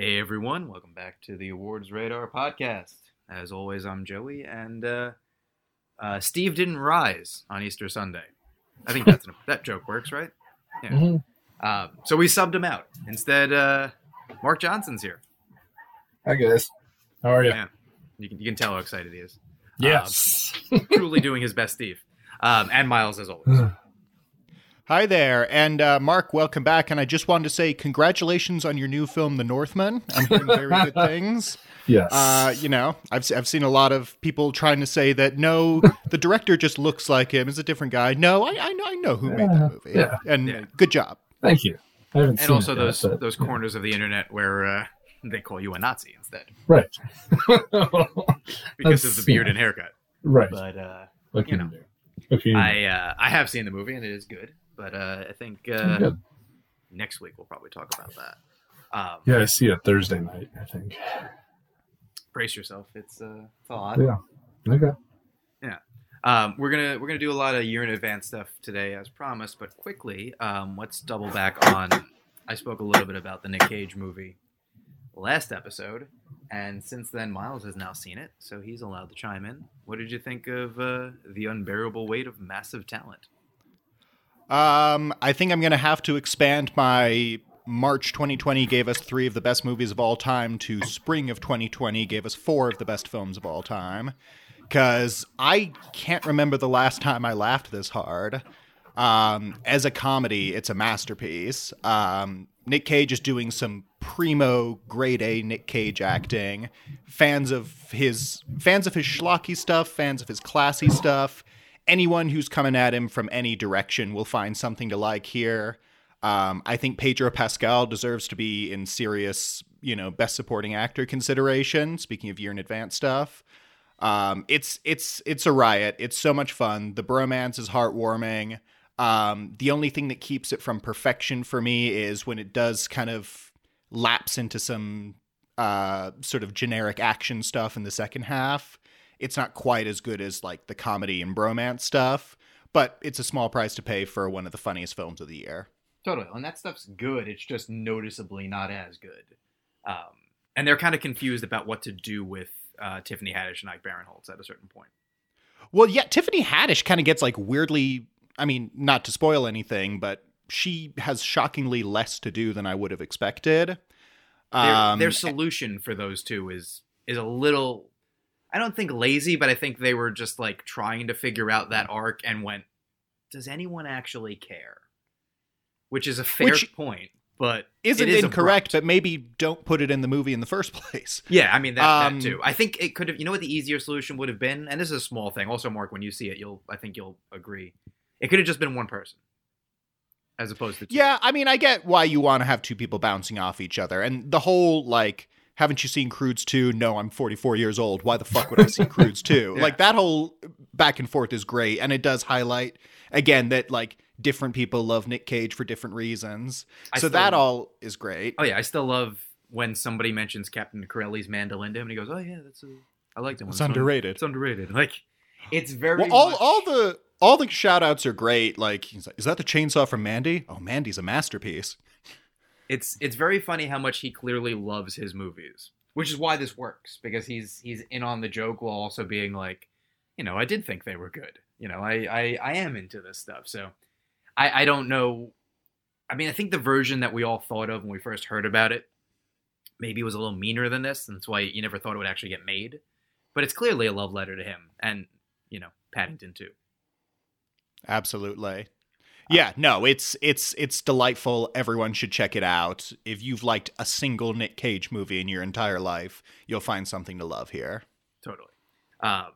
Hey everyone, welcome back to the Awards Radar podcast. As always, I'm Joey, and uh, uh, Steve didn't rise on Easter Sunday. I think that's an, that joke works, right? Yeah. Mhm. Uh, so we subbed him out. Instead, uh, Mark Johnson's here. Hi guys, how are you? Yeah. You can, you can tell how excited he is. Yes. Truly doing his best, Steve. Um, and Miles, as always. Hi there, and uh, Mark, welcome back. And I just wanted to say congratulations on your new film, The Northman. I'm hearing very good things. yes. Uh, you know, I've I've seen a lot of people trying to say that no, the director just looks like him, is a different guy. No, I I know I know who made the movie, Yeah. and Yeah. good job. Thank you. I haven't And seen also it yet, those but- those corners of the internet where uh, they call you a Nazi instead right. because of the That's- beard and haircut. right. But uh, you know. you do? What can you do? I uh, I have seen the movie and it is good, but uh, I think uh, next week we'll probably talk about that. Um, Yeah, I see it Thursday night. I think. Brace yourself. It's uh, it's a lot. Yeah. Okay. Um, we're gonna we're gonna do a lot of year in advance stuff today, as promised. But quickly, um, let's double back on. I spoke a little bit about the Nick Cage movie last episode, and since then, Miles has now seen it, so he's allowed to chime in. What did you think of uh, the unbearable weight of massive talent? Um, I think I'm going to have to expand my March 2020 gave us three of the best movies of all time to spring of 2020 gave us four of the best films of all time. Because I can't remember the last time I laughed this hard. Um, as a comedy, it's a masterpiece. Um, Nick Cage is doing some primo grade A Nick Cage acting. Fans of his fans of his schlocky stuff, fans of his classy stuff. Anyone who's coming at him from any direction will find something to like here. Um, I think Pedro Pascal deserves to be in serious, you know, best supporting actor consideration. Speaking of year in advance stuff, um, it's it's it's a riot. It's so much fun. The bromance is heartwarming. Um, the only thing that keeps it from perfection for me is when it does kind of lapse into some uh, sort of generic action stuff in the second half. It's not quite as good as like the comedy and bromance stuff, but it's a small price to pay for one of the funniest films of the year. Totally, and that stuff's good. It's just noticeably not as good. Um, and they're kind of confused about what to do with uh, Tiffany Haddish and Ike Barinholtz at a certain point. Well, yeah, Tiffany Haddish kind of gets like weirdly. I mean, not to spoil anything, but she has shockingly less to do than I would have expected. Their, Um, their solution for those two is is a little. I don't think lazy, but I think they were just like trying to figure out that arc and went, "Does anyone actually care?" Which is a fair Which point, but isn't is incorrect, abrupt. but maybe don't put it in the movie in the first place. Yeah, I mean that, Um, that too. I think it could have. You know what the easier solution would have been, and this is a small thing. Also, Mark, when you see it, you'll. I think you'll agree. It could have just been one person, as opposed to two. Yeah, I mean, I get why you want to have two people bouncing off each other, and the whole like, haven't you seen Croods 2? No, I'm 44 years old. Why the fuck would I see Croods 2? Yeah. Like that whole back and forth is great, and it does highlight again that like different people love Nick Cage for different reasons. I so still- that all is great. Oh yeah, I still love when somebody mentions Captain Corelli's mandolin to him, and he goes, "Oh yeah, that's a, I like that one. It's underrated. It's underrated. Like, it's very Well, all much- all the all the shout outs are great. Like, like, is that the chainsaw from Mandy? Oh, Mandy's a masterpiece. It's it's very funny how much he clearly loves his movies, which is why this works because he's he's in on the joke while also being like, you know, I did think they were good. You know, I I, I am into this stuff. So, I I don't know. I mean, I think the version that we all thought of when we first heard about it maybe was a little meaner than this, and that's why you never thought it would actually get made. But it's clearly a love letter to him, and you know, Paddington too. Absolutely. Yeah, no, it's it's it's delightful. Everyone should check it out. If you've liked a single Nick Cage movie in your entire life, you'll find something to love here. Totally. Um,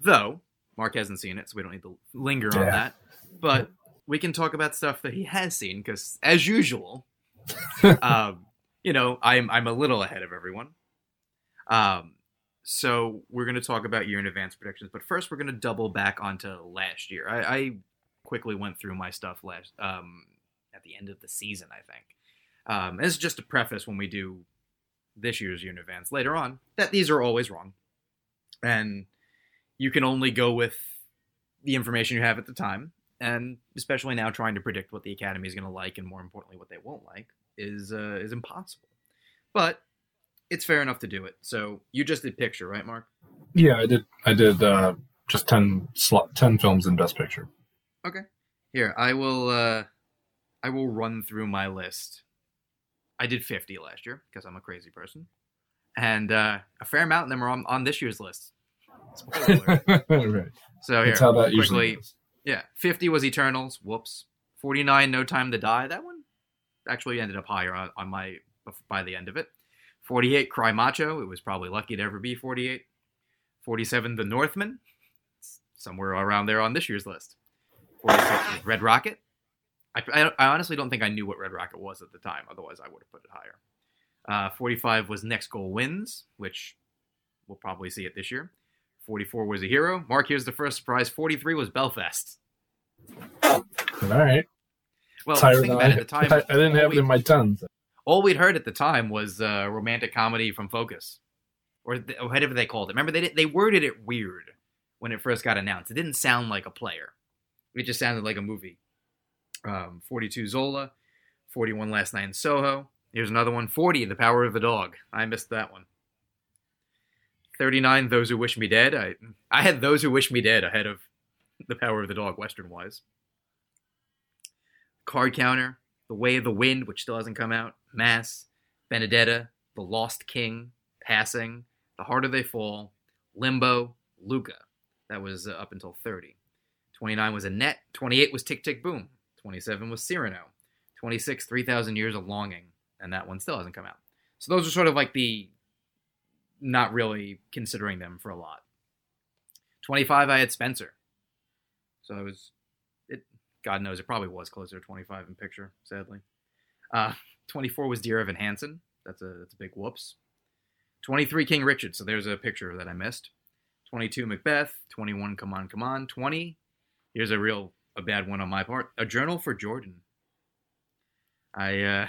though Mark hasn't seen it, so we don't need to linger on Yeah. that. But we can talk about stuff that he has seen because, as usual, um, you know, I'm I'm a little ahead of everyone. Um, so we're going to talk about year in advance predictions, but first we're going to double back onto last year. I, I quickly went through my stuff last um, at the end of the season, I think. Um, this is just a preface when we do this year's advance later on that these are always wrong, and you can only go with the information you have at the time. And especially now, trying to predict what the Academy is going to like, and more importantly, what they won't like, is uh, is impossible. But it's fair enough to do it. So you just did picture, right, Mark? Yeah, I did. I did uh, just 10, slot, 10 films in Best Picture. Okay. Here, I will. uh I will run through my list. I did 50 last year because I'm a crazy person, and uh, a fair amount of them are on, on this year's list. Right. So here, That's that usually quickly, yeah, 50 was Eternals. Whoops. 49, No Time to Die. That one actually ended up higher on, on my by the end of it. 48, Cry Macho. It was probably lucky to ever be 48. 47, The Northman. It's somewhere around there on this year's list. 46 was Red Rocket. I, I, I honestly don't think I knew what Red Rocket was at the time. Otherwise, I would have put it higher. Uh, 45 was Next Goal Wins, which we'll probably see it this year. 44 was a hero. Mark, here's the first surprise. 43 was Belfast. All right. Well, think about I, it at the time. I, didn't have it in my tons. all we'd heard at the time was uh, romantic comedy from Focus, or, th- or whatever they called it. Remember, they did- they worded it weird when it first got announced. It didn't sound like a player; it just sounded like a movie. Um, Forty-two Zola, forty-one Last Night in Soho. Here's another one. Forty, The Power of the Dog. I missed that one. Thirty-nine, Those Who Wish Me Dead. I I had Those Who Wish Me Dead ahead of The Power of the Dog, Western-wise. Card Counter, The Way of the Wind, which still hasn't come out, Mass, Benedetta, The Lost King, Passing, The Harder They Fall, Limbo, Luca. That was uh, up until 30. 29 was Annette. 28 was Tick Tick Boom. 27 was Cyrano. 26, 3,000 Years of Longing. And that one still hasn't come out. So those are sort of like the not really considering them for a lot. 25, I had Spencer. So I was, it, God knows, it probably was closer to 25 in picture, sadly. Uh, 24 was Dear Evan Hansen. That's a that's a big whoops. 23 King Richard. So there's a picture that I missed. 22 Macbeth. 21 Come On Come On. 20. Here's a real a bad one on my part. A Journal for Jordan. I uh,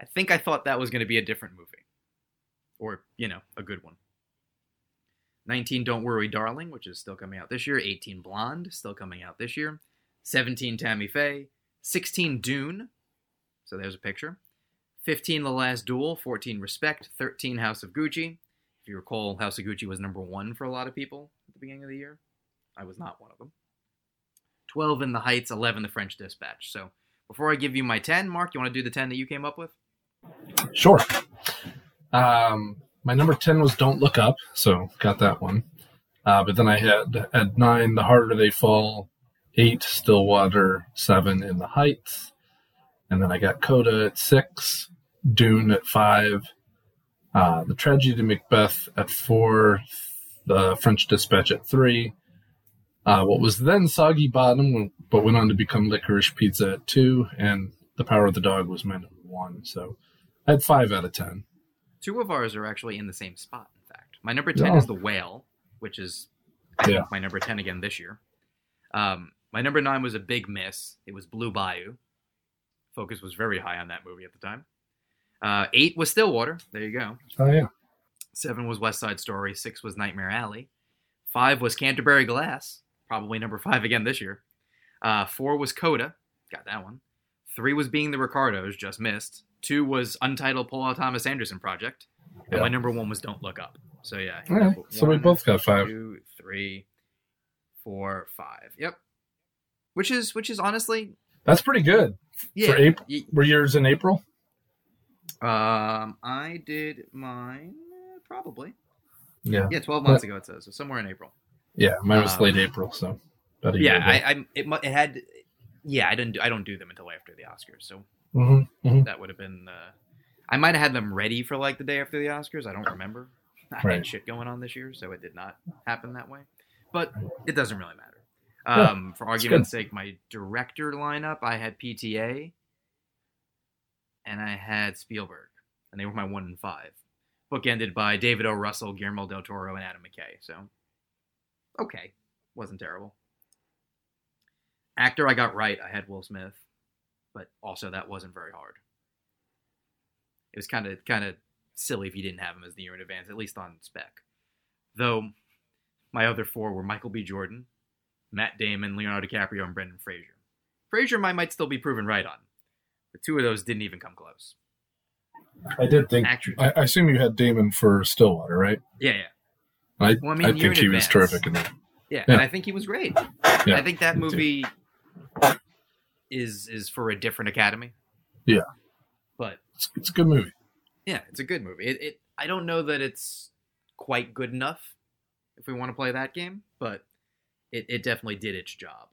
I think I thought that was going to be a different movie, or you know, a good one. 19 Don't Worry Darling, which is still coming out this year. 18 Blonde, still coming out this year. 17 Tammy Faye. 16 Dune. So there's a picture. 15 The Last Duel. 14 Respect. 13 House of Gucci. If you recall, House of Gucci was number one for a lot of people at the beginning of the year. I was not one of them. 12 In the Heights. 11 The French Dispatch. So before I give you my 10, Mark, you want to do the 10 that you came up with? Sure. Um, my number 10 was Don't Look Up, so got that one. Uh, but then I had at nine, The Harder They Fall, eight, Stillwater, seven, In the Heights. And then I got Coda at six, Dune at five, uh, The Tragedy of Macbeth at four, The French Dispatch at three. Uh, what was then Soggy Bottom, but went on to become Licorice Pizza at two, and The Power of the Dog was my number one. So I had five out of ten. Two of ours are actually in the same spot, in fact. My number 10 Yeah. is The Whale, which is Yeah. my number 10 again this year. Um, my number 9 was a big miss. It was Blue Bayou. Focus was very high on that movie at the time. Uh, 8 was Stillwater. There you go. Oh yeah. 7 was West Side Story. 6 was Nightmare Alley. 5 was Canterbury Glass. Probably number 5 again this year. Uh, 4 was Coda. Got that one. 3 was Being the Ricardos. Just missed. 2 was Untitled Paul Thomas Anderson Project. And Yeah. my number 1 was Don't Look Up. So yeah. All right. So we both got five. two, three, four, five. Yep. Which is which is honestly That's pretty good. yeah. For April, y- were yours in April? Um, I did mine probably Yeah. yeah, twelve months ago. It says so somewhere in April. Yeah, mine was Um, late April, so about a year Yeah, I, I it it had yeah I didn't do, I don't do them until after the Oscars, so hmm hmm that would have been uh, I might have had them ready for like the day after the Oscars. I don't remember. I Right. had shit going on this year, so it did not happen that way. But it doesn't really matter. Yeah, Um, for argument's sake, my director lineup, I had PTA and I had Spielberg, and they were my one and five. Book ended by David O. Russell, Guillermo del Toro, and Adam McKay. So, okay, wasn't terrible. Actor, I got right. I had Will Smith, but also that wasn't very hard. It was kind of kind of silly if you didn't have him as the year in advance, at least on spec. Though my other four were Michael B. Jordan, Matt Damon, Leonardo DiCaprio, and Brendan Fraser. Fraser might might still be proven right on, but two of those didn't even come close. I did think. Actress. I, I assume you had Damon for Stillwater, right? Yeah, yeah. I, Well, I mean, I think in he was terrific in that. Yeah, Yeah. and I think he was great. Yeah, I think that me too. movie is is for a different academy. Yeah. But It's, it's a good movie. yeah, it's a good movie. It, it I don't know that it's quite good enough if we want to play that game, but it, it definitely did its job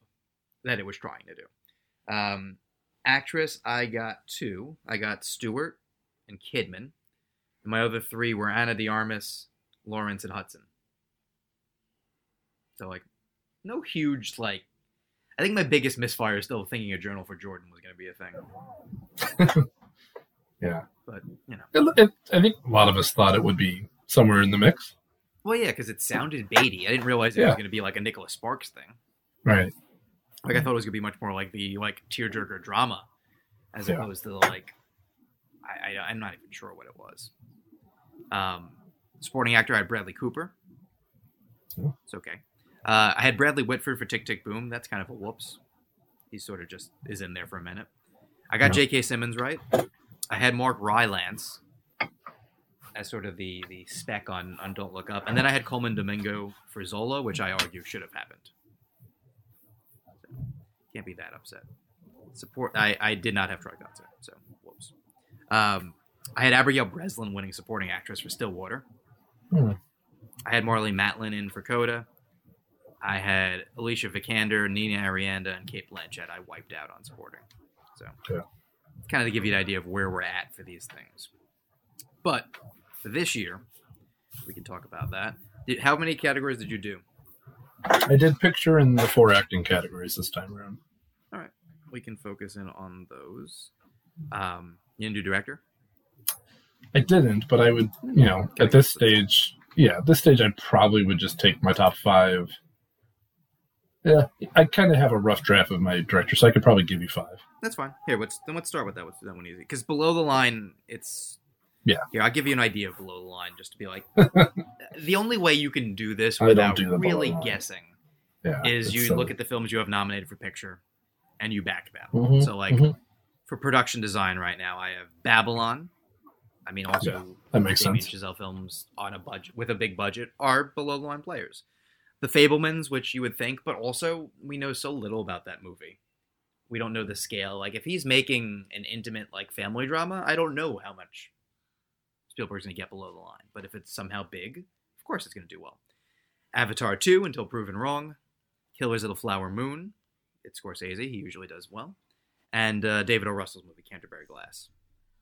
that it was trying to do. Um, actress, I got two. I got Stewart and Kidman. And my other three were Ana de Armas, Lawrence, and Hudson. So like, no huge like. I think my biggest misfire is still thinking a Journal for Jordan was going to be a thing, Yeah. but you know. It, it, I think a lot of us thought it would be somewhere in the mix. Well, yeah, because it sounded baity. I didn't realize it was going to be like a Nicholas Sparks thing. Right. Like I thought it was going to be much more like the like tearjerker drama, as Yeah. opposed to the like. I, I I'm not even sure what it was. Um, supporting actor I had Bradley Cooper. Yeah. It's okay. Uh, I had Bradley Whitford for Tick Tick Boom. That's kind of a whoops. He sort of just is in there for a minute. I got Yeah. J.K. Simmons right. I had Mark Rylance as sort of the the spec on on Don't Look Up, and then I had Colman Domingo for Zola, which I argue should have happened. Can't be that upset. Support. I I did not have Troy Kotsur, so whoops. Um, I had Abigail Breslin winning supporting actress for Stillwater. Hmm. I had Marlee Matlin in for Coda. I had Alicia Vikander, Nina Arianda, and Cate Blanchett. I wiped out on supporting. So, Yeah. kind of to give you an idea of where we're at for these things. But for this year, we can talk about that. Did, how many categories did you do? I did picture in the four acting categories this time around. All right, we can focus in on those. Um, you didn't do director? I didn't, but I would, you know, at this stage, yeah, at this stage, I probably would just take my top five. Yeah, I kind of have a rough draft of my director, so I could probably give you five. That's fine. Here, let's then let's start with that. That one easy. Because below the line, it's Yeah. Here, I'll give you an idea of below the line, just to be like, the only way you can do this without do really guessing Yeah, is you look at the films you have nominated for picture, and you back them. Mhm, So, like mhm. for production design right now, I have Babylon. I mean, also Yeah, that makes Damien sense. Chazelle films on a budget with a big budget are below the line players. The Fabelmans, which you would think, but also we know so little about that movie. We don't know the scale. Like if he's making an intimate like family drama, I don't know how much Spielberg's gonna get below the line. But if it's somehow big, of course it's gonna do well. Avatar 2, until proven wrong. Killers of the Flower Moon. It's Scorsese, he usually does well. And uh, David O. Russell's movie, Canterbury Glass.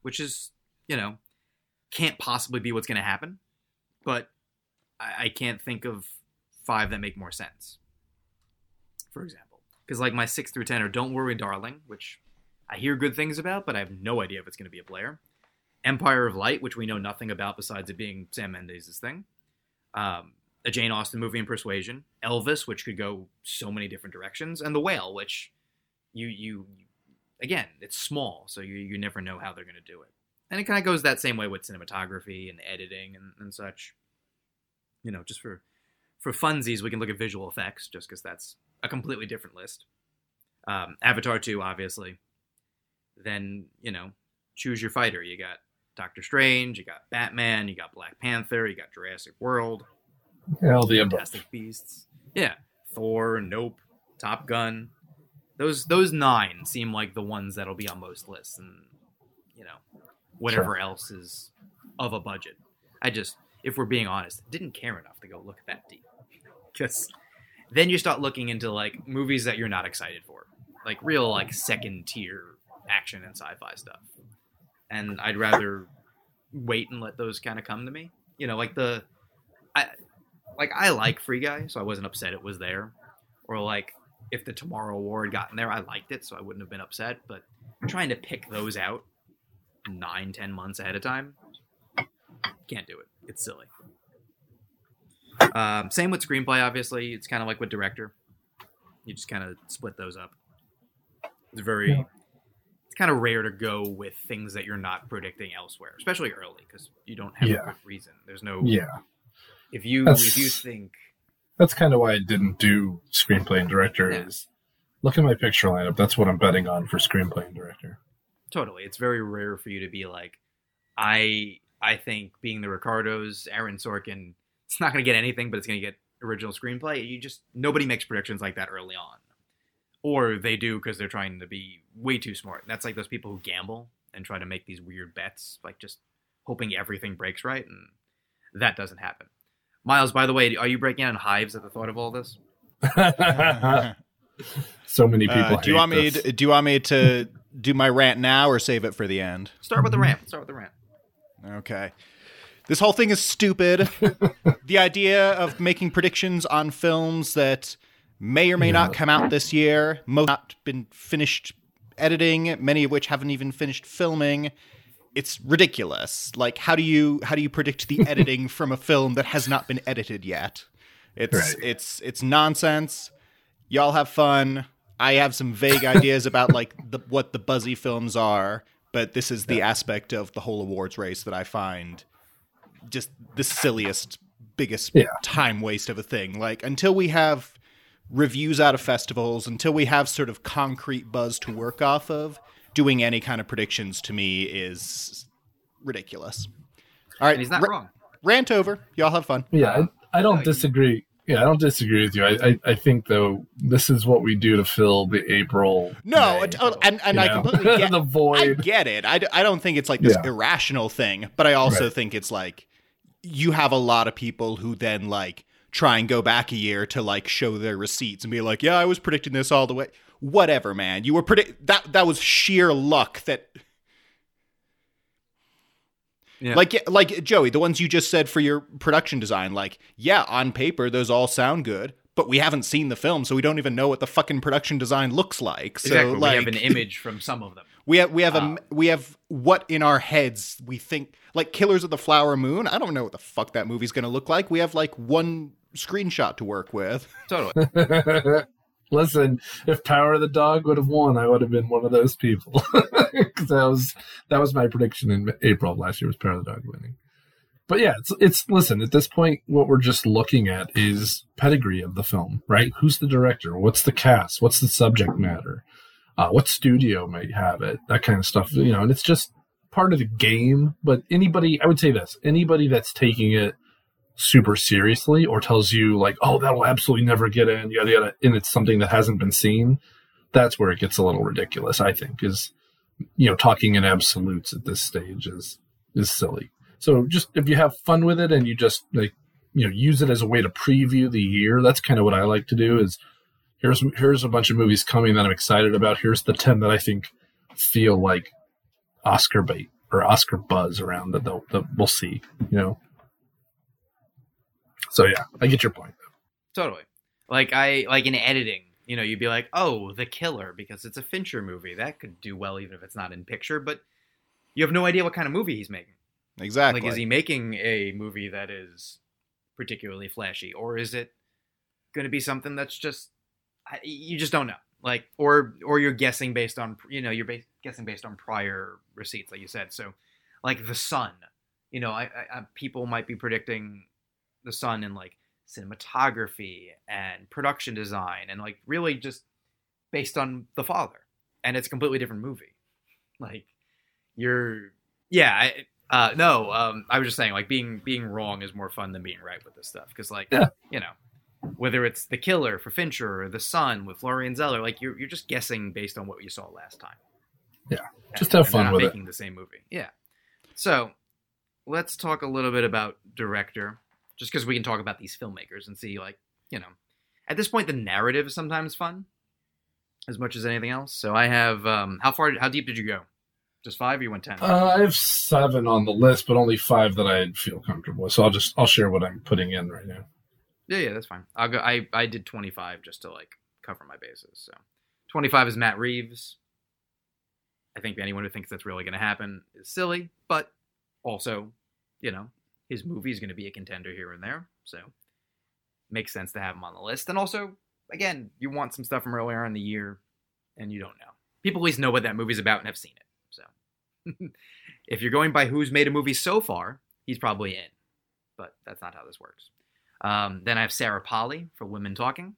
Which is, you know, can't possibly be what's going to happen, but I, I can't think of five that make more sense. For example, because like my six through ten are "Don't Worry, Darling," which I hear good things about, but I have no idea if it's going to be a player. Empire of Light, which we know nothing about besides it being Sam Mendes' thing. Um, a Jane Austen movie in Persuasion. Elvis, which could go so many different directions, and The Whale, which you you again, it's small, so you you never know how they're going to do it. And it kind of goes that same way with cinematography and editing and, and such. You know, just for for funsies, we can look at visual effects, just because that's a completely different list. Um, Avatar two, obviously. Then you know, choose your fighter. You got Doctor Strange, you got Batman, you got Black Panther, you got Jurassic World, all the above. Fantastic Beasts. Yeah, Thor, Nope, Top Gun. Those those nine seem like the ones that'll be on most lists, and you know, whatever else is of a budget. I just, if we're being honest, didn't care enough to go look that deep, because then you start looking into like movies that you're not excited for, like real like second tier action and sci-fi stuff, and I'd rather wait and let those kind of come to me. You know, like the, I like I like Free Guy, so I wasn't upset it was there. Or like if the Tomorrow War had gotten there, I liked it, so I wouldn't have been upset. But trying to pick those out nine, ten months ahead of time, can't do it. It's silly. Um, same with screenplay. Obviously, it's kind of like with director. You just kind of split those up. It's very. Yeah. It's kind of rare to go with things that you're not predicting elsewhere, especially early, because you don't have Yeah. a good reason. There's no Yeah, if you That's- if you think that's kind of why I didn't do screenplay and director. Yeah. Is look at my picture lineup. That's what I'm betting on for screenplay and director. totally, it's very rare for you to be like, I I think being the Ricardos, Aaron Sorkin, it's not going to get anything, but it's going to get original screenplay. You just nobody makes predictions like that early on, or they do because they're trying to be way too smart. That's like those people who gamble and try to make these weird bets, like just hoping everything breaks right, and that doesn't happen. Miles, by the way, are you breaking out in hives at the thought of all this? so many people. Uh, do you hate want me? To, do you want me to do my rant now or save it for the end? Start with the rant. Start with the rant. Okay. This whole thing is stupid. the idea of making predictions on films that may or may not come out this year, most not been finished editing, many of which haven't even finished filming. It's ridiculous. Like how do you how do you predict the editing from a film that has not been edited yet? It's Right. it's it's nonsense. Y'all have fun. I have some vague ideas about like the, what the buzzy films are, but this is the aspect of the whole awards race that I find just the silliest, biggest Yeah. time waste of a thing. Like until we have reviews out of festivals, until we have sort of concrete buzz to work off of, doing any kind of predictions to me is ridiculous. All right, And he's not ra- wrong. Rant over. Y'all have fun. Yeah, I, I don't disagree. Yeah, I don't disagree with you. I, I, I think though this is what we do to fill the April. No, May, it- and, and I know? completely get, the void. I get it. I, d- I don't think it's like this Yeah. irrational thing, but I also Right. think it's like you have a lot of people who then like try and go back a year to like show their receipts and be like, "Yeah, I was predicting this all the way." Whatever, man. You were predict that that was sheer luck that Yeah. like like Joey, the ones you just said for your production design, like, yeah, on paper those all sound good, but we haven't seen the film, so we don't even know what the fucking production design looks like. So exactly. like we have an image from some of them. We have we have Wow. a ah. we have what in our heads we think like Killers of the Flower Moon. I don't know what the fuck that movie's gonna look like. We have like one screenshot to work with. Totally. Listen, if Power of the Dog would have won, I would have been one of those people. Because that was that was my prediction in April of last year was Power of the Dog winning. But yeah, it's it's listen, at this point what we're just looking at is pedigree of the film, right? Who's the director? What's the cast? What's the subject matter? Uh, what studio might have it? That kind of stuff, you know, and it's just part of the game. But anybody, I would say this, anybody that's taking it super seriously or tells you like, oh, that'll absolutely never get in, yada yada, and it's something that hasn't been seen, that's where it gets a little ridiculous. I think is, you know, talking in absolutes at this stage is is silly. So just if you have fun with it and you just like, you know, use it as a way to preview the year. That's kind of what I like to do. Is here's here's a bunch of movies coming that I'm excited about. Here's the ten that I think feel like Oscar bait or Oscar buzz around that they'll, that we'll see. You know. So yeah, I get your point. Totally. Like I like in editing, you know, you'd be like, "Oh, The Killer," because it's a Fincher movie. That could do well even if it's not in picture, but you have no idea what kind of movie he's making. Exactly. Like is he making a movie that is particularly flashy or is it going to be something that's just you just don't know. Like or or you're guessing based on, you know, you're ba- guessing based on prior receipts like you said. So like The Sun, you know, I, I, people might be predicting The Sun in like cinematography and production design and like really just based on the father and it's a completely different movie like you're yeah I, uh no um i was just saying like being being wrong is more fun than being right with this stuff because like Yeah. you know whether it's the killer for fincher or the sun with florian zeller like you're, you're just guessing based on what you saw last time Yeah. And- Just have fun with it. making the same movie yeah so let's talk a little bit about director just because we can talk about these filmmakers and see like you know at this point the narrative is sometimes fun as much as anything else so i have um how far how deep did you go just five or you went ten? Uh, I have seven on the list, but only five that I feel comfortable with. So I'll just I'll share what I'm putting in right now. yeah yeah that's fine. I'll go i i did 25 just to like cover my bases so. 25 is matt reeves. I think anyone who thinks that's really going to happen is silly but also you know his movie is going to be a contender here and there so. Makes sense to have him on the list. And also again you want some stuff from earlier in the year and you don't know. People at least know what that movie's about and have seen it if you're going by who's made a movie so far he's probably in but that's not how this works um, then I have Sarah Polley for Women Talking.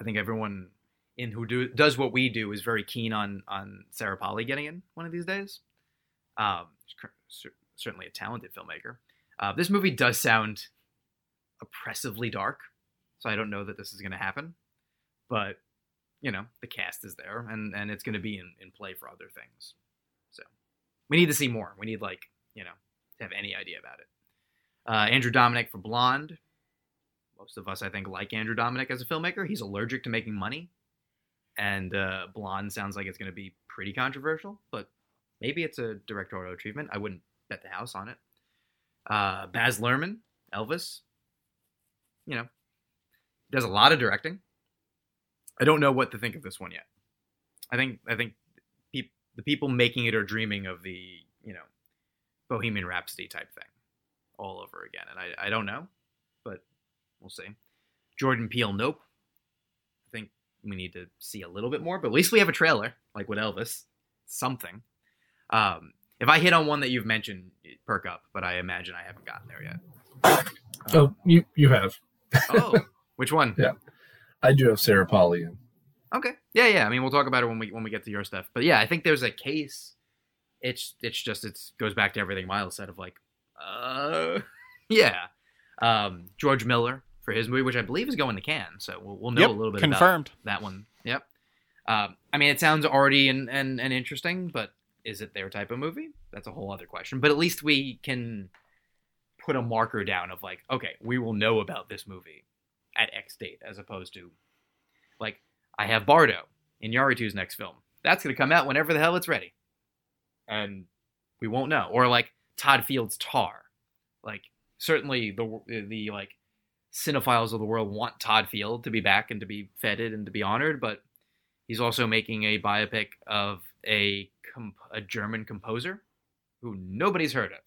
I think everyone in who do, does what we do is very keen on on Sarah Polley getting in one of these days. Um, certainly a talented filmmaker. Uh, this movie does sound oppressively dark, so I don't know that this is going to happen. But you know, the cast is there, and and it's going to be in, in play for other things. We need to see more. We need like you know to have any idea about it. Uh, Andrew Dominik for Blonde. Most of us, I think, like Andrew Dominik as a filmmaker. He's allergic to making money, and uh, Blonde sounds like it's going to be pretty controversial, but maybe it's a directorial treatment. I wouldn't bet the house on it. Uh, Baz Luhrmann, Elvis. You know, does a lot of directing. I don't know what to think of this one yet. I think I think the people making it are dreaming of the you know Bohemian Rhapsody type thing all over again, and I I don't know, but we'll see. Jordan Peele, nope. I think we need to see a little bit more, but at least we have a trailer, like with Elvis, something. Um, if I hit on one that you've mentioned, perk up, but I imagine I haven't gotten there yet. Oh, you you have. Oh, which one? Yeah. I do have Sarah Polley. Okay. Yeah, yeah. I mean, we'll talk about it when we when we get to your stuff. But yeah, I think there's a case. It's it's just it goes back to everything Miles said of like, uh, yeah. Um, George Miller for his movie, which I believe is going to Cannes, so we'll, we'll know Yep, a little bit about confirmed. that one. Yep. Um, I mean, it sounds already and, and and interesting, but is it their type of movie? That's a whole other question. But at least we can put a marker down of like, okay, we will know about this movie at X date, as opposed to like I have Bardo Iñárritu's next film. That's going to come out whenever the hell it's ready, and we won't know. Or like Todd Field's Tar, like certainly the the like cinephiles of the world want Todd Field to be back and to be feted and to be honored, but he's also making a biopic of a comp- a German composer who nobody's heard of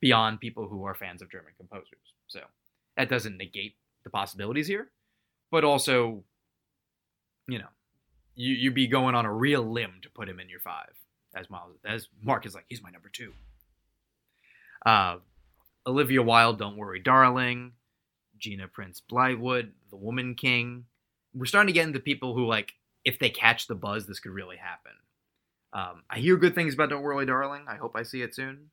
beyond people who are fans of German composers. So that doesn't negate the possibilities here, but also, you know, you you'd be going on a real limb to put him in your five. As Miles, as Mark is like, he's my number two. Uh, Olivia Wilde, Don't Worry, Darling. Gina Prince-Bythewood, The Woman King. We're starting to get into people who like, if they catch the buzz, this could really happen. Um, I hear good things about Don't Worry, Darling. I hope I see it soon.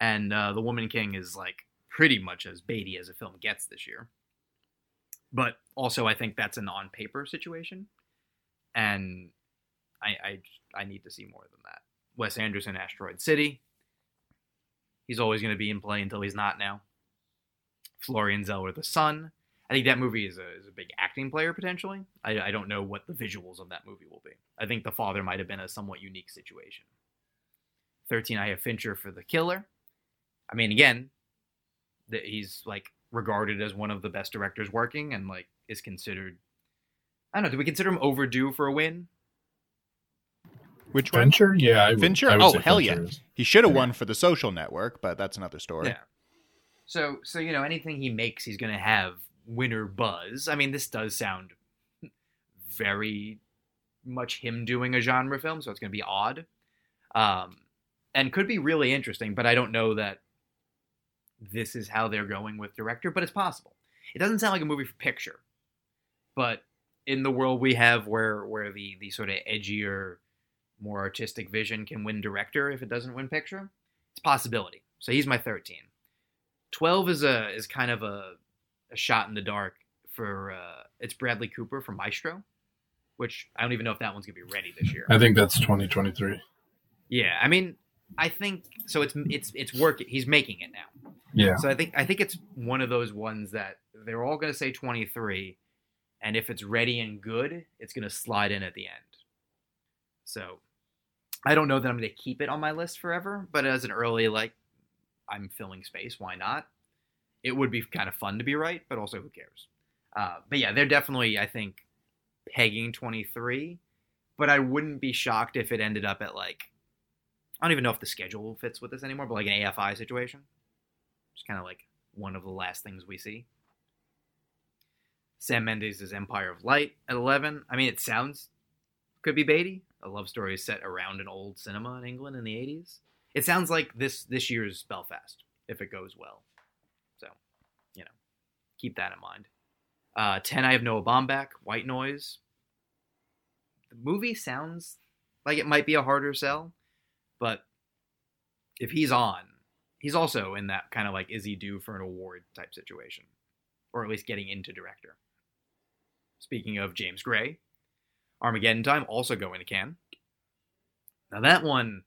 And uh, The Woman King is like pretty much as baity as a film gets this year. But also, I think that's an on paper situation, and I, I I need to see more than that. Wes Anderson, Asteroid City. He's always going to be in play until he's not now. Florian Zeller, The Sun. I think that movie is a, is a big acting player potentially. I, I don't know what the visuals of that movie will be. I think The Father might have been a somewhat unique situation. 13, I have Fincher for The Killer. I mean, again, that he's like regarded as one of the best directors working and like is considered. I don't know. Do we consider him overdue for a win? Which one? Fincher? Yeah, I would, Fincher? I would Oh, hell Fincher yeah. is. He should have Yeah. won for the social network, but that's another story. Yeah. So so you know anything he makes, he's gonna have winner buzz. I mean, this does sound very much him doing a genre film, so it's gonna be odd, um, and could be really interesting. But I don't know that this is how they're going with director, but it's possible. It doesn't sound like a movie for picture, but in the world we have, where where the the sort of edgier, more artistic vision can win director if it doesn't win picture, it's a possibility. So he's my thirteen. 12 is a is kind of a, a shot in the dark for uh, it's Bradley Cooper from Maestro, which I don't even know if that one's gonna be ready this year. I think that's 2023. Yeah, I mean, I think so. It's it's it's working. He's making it now. Yeah. So I think I think it's one of those ones that they're all gonna say 23, and if it's ready and good, it's gonna slide in at the end. So I don't know that I'm gonna keep it on my list forever, but as an early like I'm filling space. Why not? It would be kind of fun to be right, but also who cares? Uh, but yeah, they're definitely I think pegging 23, but I wouldn't be shocked if it ended up at like I don't even know if the schedule fits with this anymore, but like an AFI situation, just kind of like one of the last things we see. Sam Mendes' Empire of Light at 11. I mean, it sounds could be baity. A love story set around an old cinema in England in the 80s. It sounds like this this year's Belfast if it goes well. So, you know, keep that in mind. Uh, 10, I have Noah Baumbach, White Noise. The movie sounds like it might be a harder sell, but if he's on, he's also in that kind of like is he due for an award type situation, or at least getting into director. Speaking of James Gray, Armageddon Time also going to Cannes. Now that one,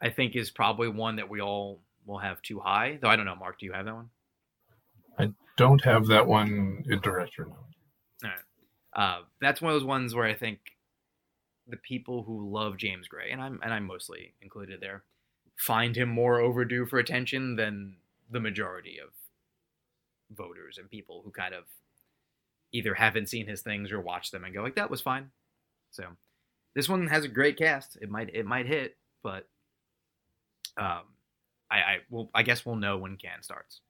I think, is probably one that we all will have too high. Though I don't know, Mark, do you have that one? I don't have that one in director now. Uh, that's one of those ones where I think the people who love James Gray, and I'm and I'm mostly included there, find him more overdue for attention than the majority of voters and people who kind of either haven't seen his things or watched them and go like that was fine. So this one has a great cast. It might it might hit, but um, I I will I guess we'll know when Cannes starts.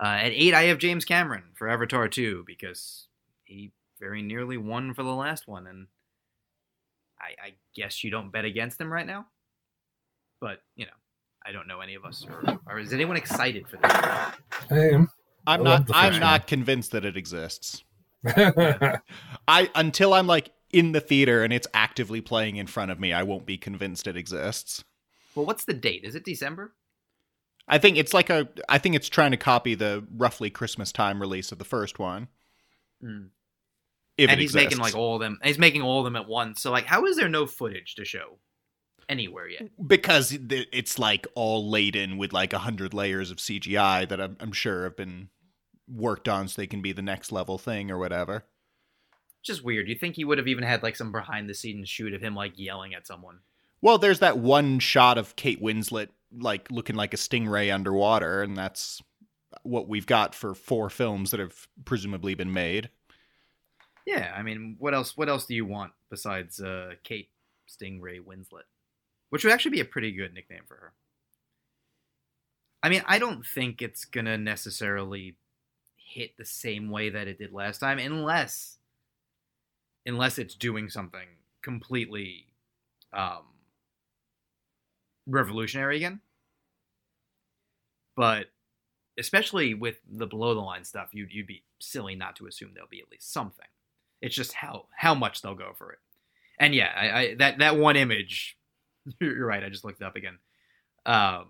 Uh, at eight, I have James Cameron for Avatar two because he very nearly won for the last one, and I, I guess you don't bet against them right now. But you know, I don't know any of us. Or, or is anyone excited for this? I am. I'm I not. I'm first not convinced that it exists. I until I'm like in the theater and it's actively playing in front of me, I won't be convinced it exists. Well, what's the date? Is it December? I think it's like a. I think it's trying to copy the roughly Christmas time release of the first one. Mm. If and he's exists. making like all of them. He's making all of them at once. So like, how is there no footage to show anywhere yet? because it's like all laden with like a hundred layers of CGI that I'm, I'm sure have been worked on so they can be the next level thing or whatever. Just weird. You think he would have even had like some behind the scenes shoot of him like yelling at someone? Well, there's that one shot of Kate Winslet like looking like a stingray underwater, and that's what we've got for four films that have presumably been made. Yeah, I mean, what else? What else do you want besides uh, Kate Stingray Winslet? Which would actually be a pretty good nickname for her. I mean, I don't think it's gonna necessarily hit the same way that it did last time, unless, unless it's doing something completely um, revolutionary again. But especially with the below the line stuff, you'd you'd be silly not to assume there'll be at least something. It's just how how much they'll go for it. And yeah, I, I that that one image, you're right. I just looked it up again. Um,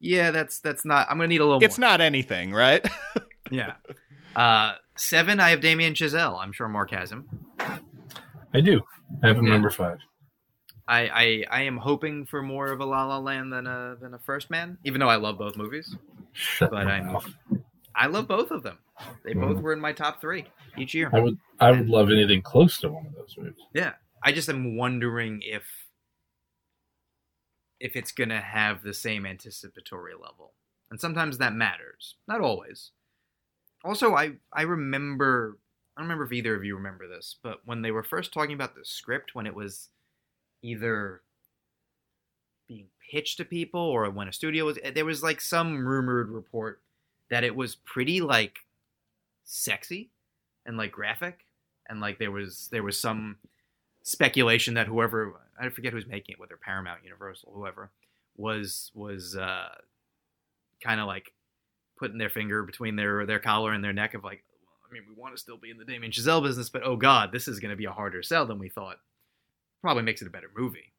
yeah, that's that's not. I'm gonna need a little. It's more. not anything, right? Yeah. Uh, seven. I have Damien Chazelle. I'm sure Mark has him. I do. I have him Yeah. number five. I, I I am hoping for more of a La La Land than a than a First Man, even though I love both movies. Shut But I'm- mouth. I love both of them. They both hmm. were in my top three each year. I would. I would love anything close to one of those movies. Yeah, I just am wondering if if it's gonna have the same anticipatory level, and sometimes that matters. Not always. Also, I I remember I don't remember if either of you remember this, but when they were first talking about the script, when it was either being pitched to people or when a studio was there was like some rumored report that it was pretty like sexy and like graphic and like there was there was some speculation that whoever I forget who's making it, whether Paramount, Universal, whoever was was uh, kind of like putting their finger between their their collar and their neck of like, I mean, we want to still be in the Damien Chazelle business, but oh god, this is going to be a harder sell than we thought. Probably makes it a better movie,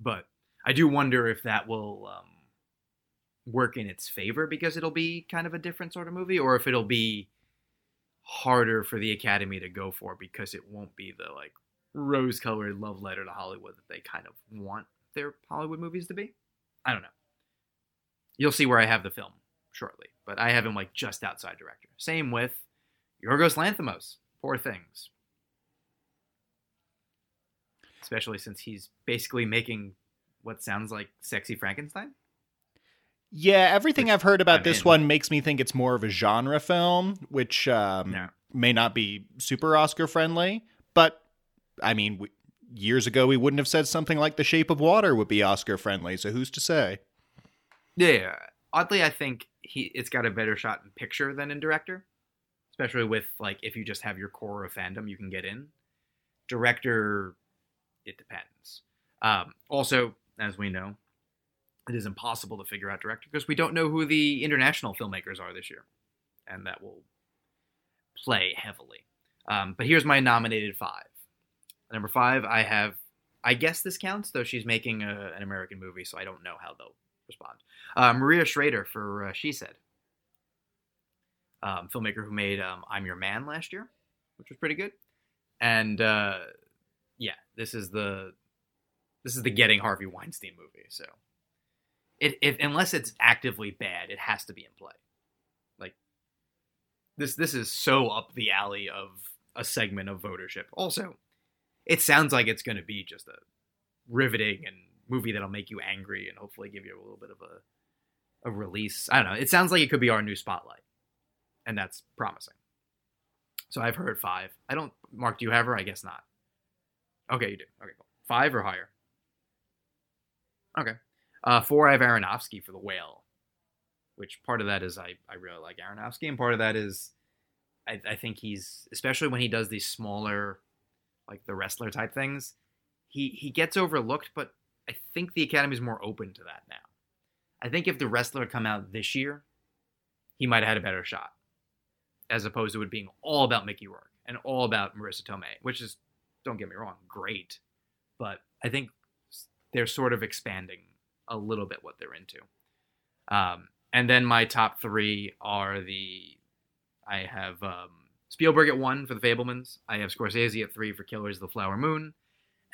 but I do wonder if that will um, work in its favor because it'll be kind of a different sort of movie, or if it'll be harder for the Academy to go for because it won't be the like rose-colored love letter to Hollywood that they kind of want their Hollywood movies to be. I don't know. You'll see where I have the film shortly, but I have him like just outside director. Same with Yorgos Lanthimos. Poor things. Especially since he's basically making what sounds like sexy Frankenstein. Yeah, everything I've heard about I'm this in. one makes me think it's more of a genre film, which um, Yeah. may not be super Oscar friendly. But I mean, we, years ago we wouldn't have said something like The Shape of Water would be Oscar friendly. So who's to say? Yeah. Oddly, I think he it's got a better shot in picture than in director, especially with like if you just have your core of fandom, you can get in. Director, it depends. Um, also, as we know, it is impossible to figure out director because we don't know who the international filmmakers are this year, and that will play heavily. Um, but here's my nominated five. Number five, I have. I guess this counts, though she's making a, an American movie, so I don't know how they'll respond. Uh, Maria Schrader for uh, She Said, um, filmmaker who made um, I'm Your Man last year, which was pretty good. And uh, yeah, this is the this is the Getting Harvey Weinstein movie. So, it if unless it's actively bad, it has to be in play. Like this this is so up the alley of a segment of votership. Also, it sounds like it's going to be just a riveting and movie that'll make you angry and hopefully give you a little bit of a a release. I don't know. It sounds like it could be our new spotlight, and that's promising. So I've heard five. I don't. Mark, do you have her? I guess not. Okay, you do. Okay, cool. Five or higher. Okay. Uh, four, I have Aronofsky for The Whale, which part of that is I, I really like Aronofsky, and part of that is I, I think he's, especially when he does these smaller, like the wrestler type things, he, he gets overlooked, but I think the Academy's more open to that now. I think if the wrestler had come out this year, he might have had a better shot, as opposed to it being all about Mickey Rourke and all about Marisa Tomei, which is, don't get me wrong, great. But I think they're sort of expanding a little bit what they're into. Um, and then my top three are the I have um, Spielberg at one for The Fabelmans. I have Scorsese at three for Killers of the Flower Moon,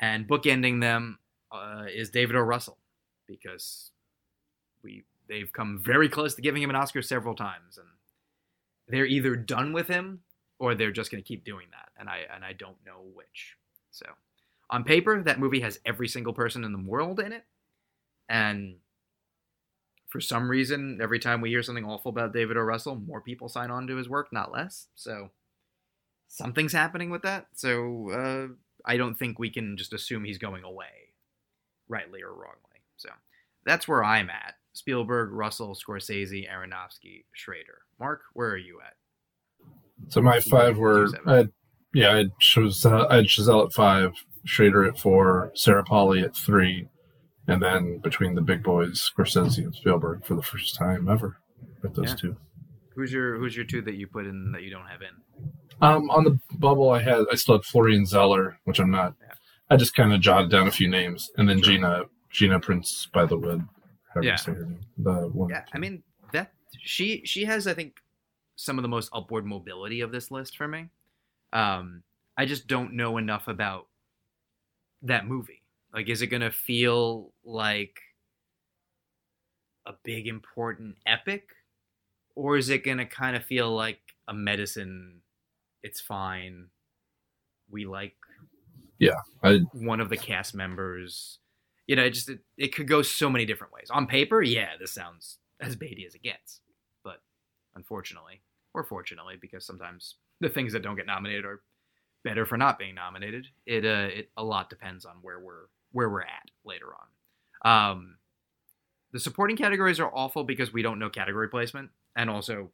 and bookending them uh, is David O. Russell because we they've come very close to giving him an Oscar several times, and they're either done with him or they're just going to keep doing that, and I and I don't know which. So on paper, that movie has every single person in the world in it, and for some reason, every time we hear something awful about David O. Russell, more people sign on to his work, not less. So something's happening with that. So uh, I don't think we can just assume he's going away, rightly or wrongly. So that's where I'm at. Spielberg, Russell, Scorsese, Aronofsky, Schrader. Mark, where are you at? So my five were, I yeah, I had, Chazelle, I had Chazelle at five, Schrader at four, Sarah Polley at three, and then between the big boys, Scorsese and Spielberg for the first time ever with those Yeah. two. Who's your Who's your two that you put in that you don't have in? Um, on the bubble, I had I still had Florian Zeller, which I'm not. Yeah. I just kind of jotted down a few names, and then Sure. Gina Gina Prince-Bythewood. Yeah. say her name. The one. Yeah, I mean that she she has I think some of the most upward mobility of this list for me. Um, I just don't know enough about that movie. Like, is it gonna feel like a big important epic, or is it gonna kind of feel like a medicine? It's fine. We like I one of the cast members. You know, it just it, it could go so many different ways. On paper, yeah, this sounds as baity as it gets. But unfortunately, or fortunately, because sometimes the things that don't get nominated are better for not being nominated. It uh it a lot depends on where we're where we're at later on. Um the supporting categories are awful because we don't know category placement and also,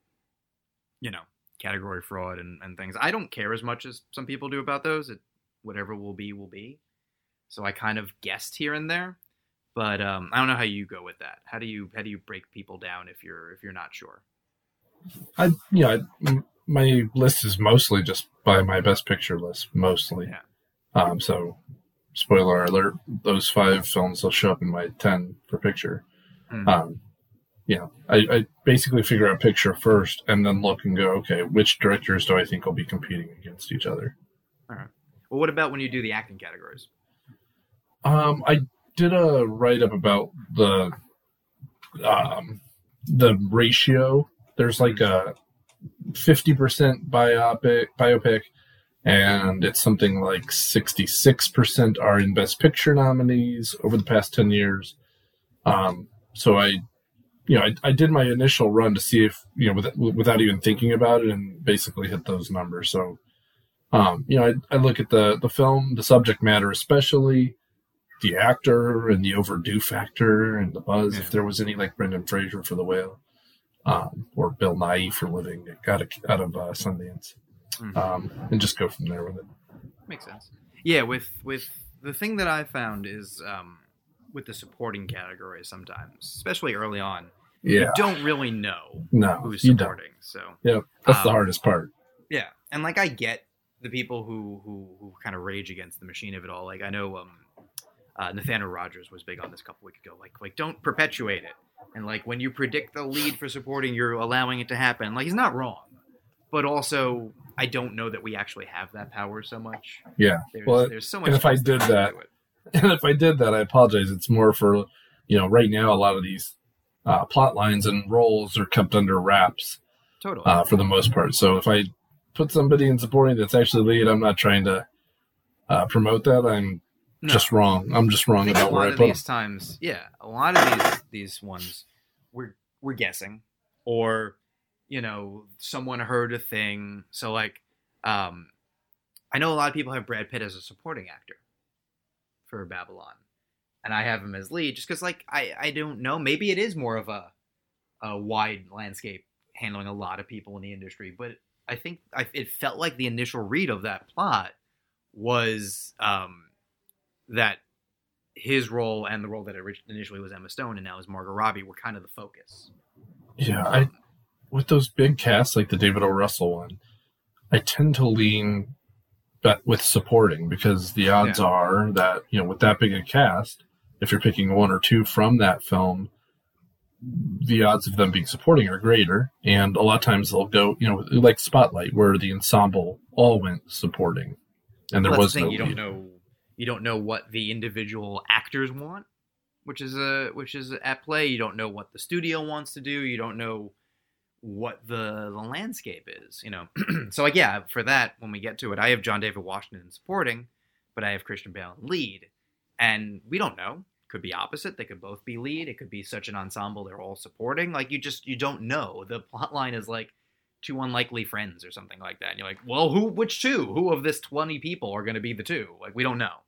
you know, category fraud and, and things. I don't care as much as some people do about those. It whatever will be will be. So I kind of guessed here and there, but um, I don't know how you go with that. How do you how do you break people down if you're if you're not sure? I yeah, I- m- my list is mostly just by my best picture list, mostly. Yeah. Um, so spoiler alert: those five films will show up in my ten for picture. Hmm. Um, yeah, I, I basically figure out picture first, and then look and go, okay, which directors do I think will be competing against each other? All right. Well, what about when you do the acting categories? Um, I did a write up about the um, the ratio. There's like a fifty percent biopic biopic, and it's something like sixty six percent are in Best Picture nominees over the past ten years. Um, so I, you know, I, I did my initial run to see if you know without, without even thinking about it, and basically hit those numbers. So. Um, you know, I, I look at the the film, the subject matter, especially the actor and the overdue factor and the buzz. Yeah. If there was any like Brendan Fraser for The Whale, um, or Bill Nighy for Living out of out of uh, Sundance, Mhm. um, and just go from there with it. Makes sense. Yeah, with with the thing that I found is um, with the supporting categories sometimes, especially early on, Yeah, you don't really know no, who's supporting. So Yeah, that's the Um, hardest part. Yeah, and like I get the people who who who kind of rage against the machine of it all. Like I know um, uh, Nathaniel Rogers was big on this a couple weeks ago. Like like don't perpetuate it. And like when you predict the lead for supporting, you're allowing it to happen. Like he's not wrong, but also I don't know that we actually have that power so much. Yeah. There's, Well, there's so much. and if I did that- And if I did that, I apologize. It's more for, you know, right now, a lot of these uh, plot lines and roles are kept under wraps totally. uh, for the most part. So if I put somebody in supporting that's actually lead, I'm not trying to uh, promote that. I'm No. just wrong. I'm just wrong about where I put them. these times, yeah, a lot of these these ones, we're we're guessing, or you know, someone heard a thing. So like, um, I know a lot of people have Brad Pitt as a supporting actor for Babylon, and I have him as lead just because like I I don't know. Maybe it is more of a a wide landscape handling a lot of people in the industry, but I think I, it felt like the initial read of that plot was um, that his role and the role that initially was Emma Stone and now is Margot Robbie were kind of the focus. Yeah, I with those big casts like the David O. Russell one, I tend to lean but with supporting because the odds Yeah. are that you know with that big a cast, if you're picking one or two from that film, the odds of them being supporting are greater. And a lot of times they'll go, you know, like Spotlight, where the ensemble all went supporting, and there Well, was the thing, no you don't know you don't know what the individual actors want, which is a which is at play. You don't know what the studio wants to do. You don't know what the the landscape is. You know, so like yeah, for that when we get to it, I have John David Washington supporting, but I have Christian Bale in lead, and we don't know. Could be opposite. They could both be lead. It could be such an ensemble they're all supporting. Like you just you don't know. The plot line is like two unlikely friends or something like that. And you're like, well, who, which two? Who of this 20 people are going to be the two? Like, we don't know.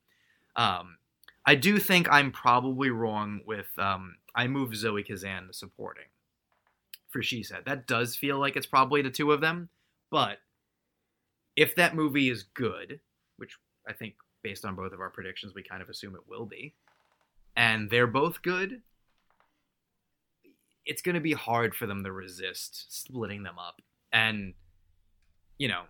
Um, I do think I'm probably wrong with, um, I moved Zoe Kazan to supporting for She Said. That does feel like it's probably the two of them. But if that movie is good, which I think based on both of our predictions, we kind of assume it will be, and they're both good, it's going to be hard for them to resist splitting them up. And, you know,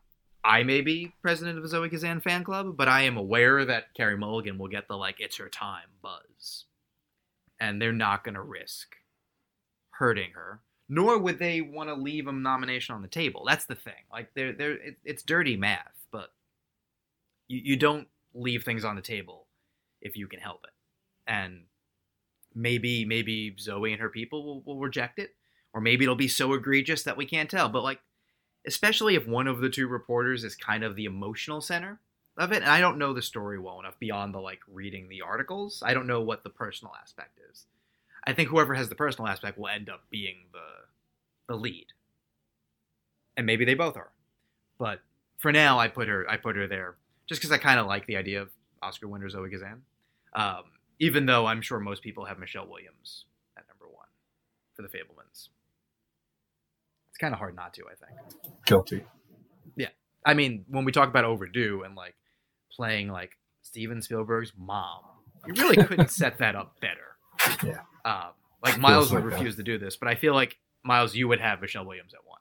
I may be president of the Zoe Kazan fan club, but I am aware that Carey Mulligan will get the, like, it's her time buzz. And they're not going to risk hurting her. Nor would they want to leave a nomination on the table. That's the thing. Like, they're, they're, it, it's dirty math, but you, you don't leave things on the table if you can help it. And maybe maybe Zoe and her people will, will reject it, or maybe it'll be so egregious that we can't tell. But like, especially if one of the two reporters is kind of the emotional center of it, and I don't know the story well enough beyond the like reading the articles. I don't know what the personal aspect is. I think whoever has the personal aspect will end up being the the lead, and maybe they both are. But for now, I put her I put her there just because I kind of like the idea of Oscar winner Zoe Kazan. Um, even though I'm sure most people have Michelle Williams at number one for the Fabelmans. It's kind of hard not to, I think. Guilty. Yeah, I mean, when we talk about overdue and like playing like Steven Spielberg's mom, you really couldn't set that up better. Yeah. Um, like Miles would like that. refuse to do this, but I feel like Miles, you would have Michelle Williams at one.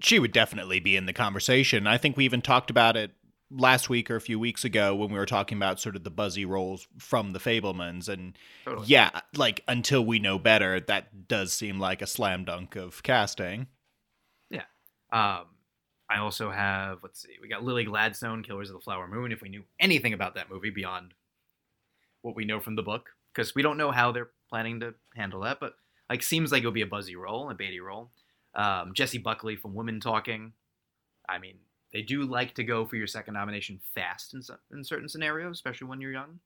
She would definitely be in the conversation. I think we even talked about it last week or a few weeks ago when we were talking about sort of the buzzy roles from the Fabelmans. And Totally. yeah, like until we know better, that does seem like a slam dunk of casting. Yeah. Um, I also have, let's see, we got Lily Gladstone, Killers of the Flower Moon. If we knew anything about that movie beyond what we know from the book, because we don't know how they're planning to handle that, but like seems like it'll be a buzzy role, a baity role. Um, Jessie Buckley from Women Talking. I mean, they do like to go for your second nomination fast in, in certain scenarios, especially when you're young.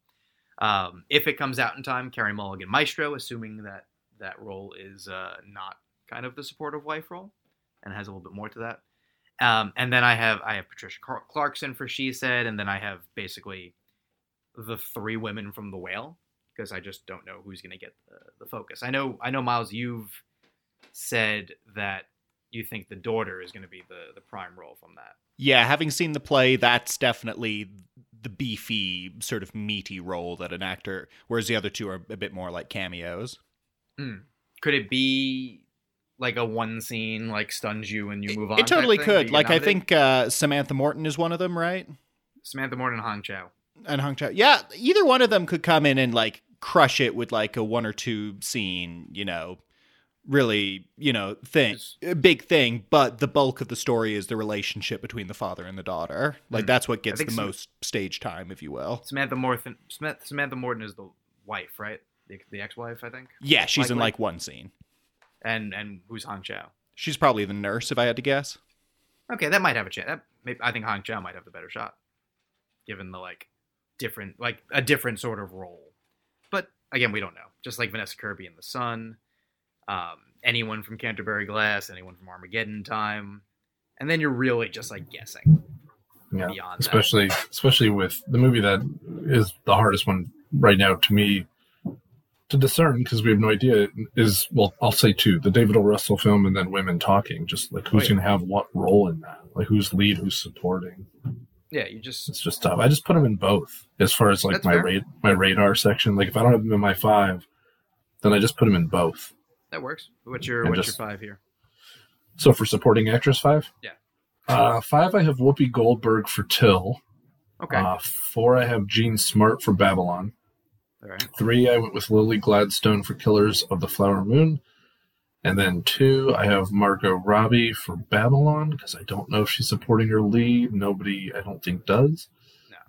Um, if it comes out in time, Carey Mulligan Maestro, assuming that that role is uh, not kind of the supportive wife role and has a little bit more to that. Um, and then I have I have Patricia Clarkson for She Said, and then I have basically the three women from The Whale because I just don't know who's going to get the, the focus. I know I know Miles, you've said that you think the daughter is going to be the the prime role from that. Yeah, having seen the play, that's definitely the beefy, sort of meaty role that an actor, whereas the other two are a bit more like cameos. Could it be like a one scene like stuns you and you move on? It totally type thing? Do could. Like, I think uh, Samantha Morton is one of them, right? Samantha Morton and Hong Chau. And Hong Chau. Yeah, either one of them could come in and like crush it with like a one or two scene, you know, really, you know, thing, big thing, but the bulk of the story is the relationship between the father and the daughter. Like Mm. that's what gets the so. most stage time, if you will. Samantha Morton. Samantha, Samantha Morton is the wife, right? The, the ex-wife, I think. Yeah, she's in like one scene. And and who's Hong Chau? She's probably the nurse, if I had to guess. Okay, that might have a chance. That, maybe, I think Hong Chau might have the better shot, given the like different, like a different sort of role. But again, we don't know. Just like Vanessa Kirby in The Son, um, anyone from Canterbury Glass, anyone from Armageddon Time, and then you're really just like guessing Yeah, beyond that. especially especially with the movie that is the hardest one right now to me to discern because we have no idea is well I'll say two the David O. Russell film and then Women Talking just like who's Oh, yeah. going to have what role in that like who's lead who's supporting Yeah, you just it's just tough I just put them in both as far as like my rate my radar section like if I don't have them in my five then I just put them in both that works. What's your And what's just- your five here? so for supporting actress five Yeah. uh five I have Whoopi Goldberg for Till Okay, uh four I have Jean Smart for Babylon all right. Three, I went with Lily Gladstone for Killers of the Flower Moon. And then two, I have Margot Robbie for Babylon because I don't know if she's supporting her lead. Nobody, I don't think, does.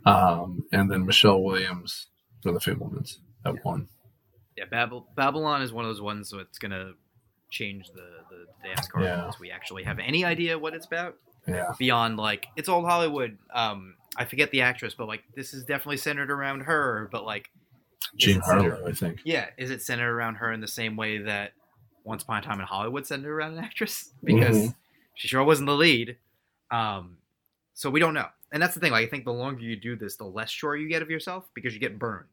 Um, and then Michelle Williams for The Fabelmans at one. Yeah, Babel, Babylon is one of those ones that's gonna change the the dance card Yeah. once we actually have any idea what it's about. Yeah. beyond like it's old Hollywood. Um, I forget the actress, but like this is definitely centered around her. But like, Jean it centered- Harlow, I think. yeah, is it centered around her in the same way that Once Upon a Time in Hollywood centered around an actress? Because Mhm. she sure wasn't the lead. Um, so we don't know, and that's the thing. Like, I think the longer you do this, the less sure you get of yourself because you get burned,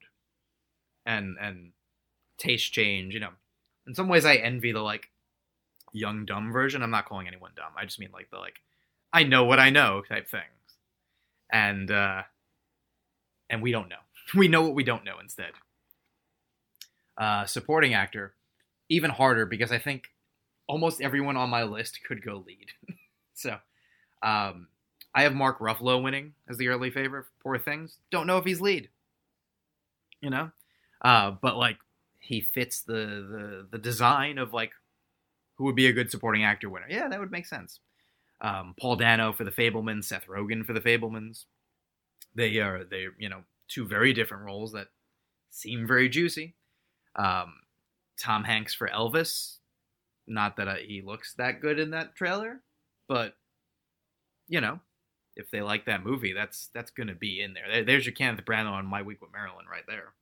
and and taste change. You know, in some ways, I envy the like young dumb version. I'm not calling anyone dumb. I just mean like the like I know what I know type things. And uh and we don't know. We know what we don't know instead. Uh supporting actor even harder because I think almost everyone on my list could go lead. so, um I have Mark Ruffalo winning as the early favorite Poor Things. Don't know if he's lead. You know? Uh but like he fits the the the design of like who would be a good supporting actor winner. Yeah, that would make sense. Um, Paul Dano for the Fabelmans, Seth Rogen for the Fabelmans. They are they you know two very different roles that seem very juicy. Um, Tom Hanks for Elvis. Not that uh, he looks that good in that trailer, but you know, if they like that movie, that's that's gonna be in there. there there's your Kenneth Branagh on My Week with Marilyn right there.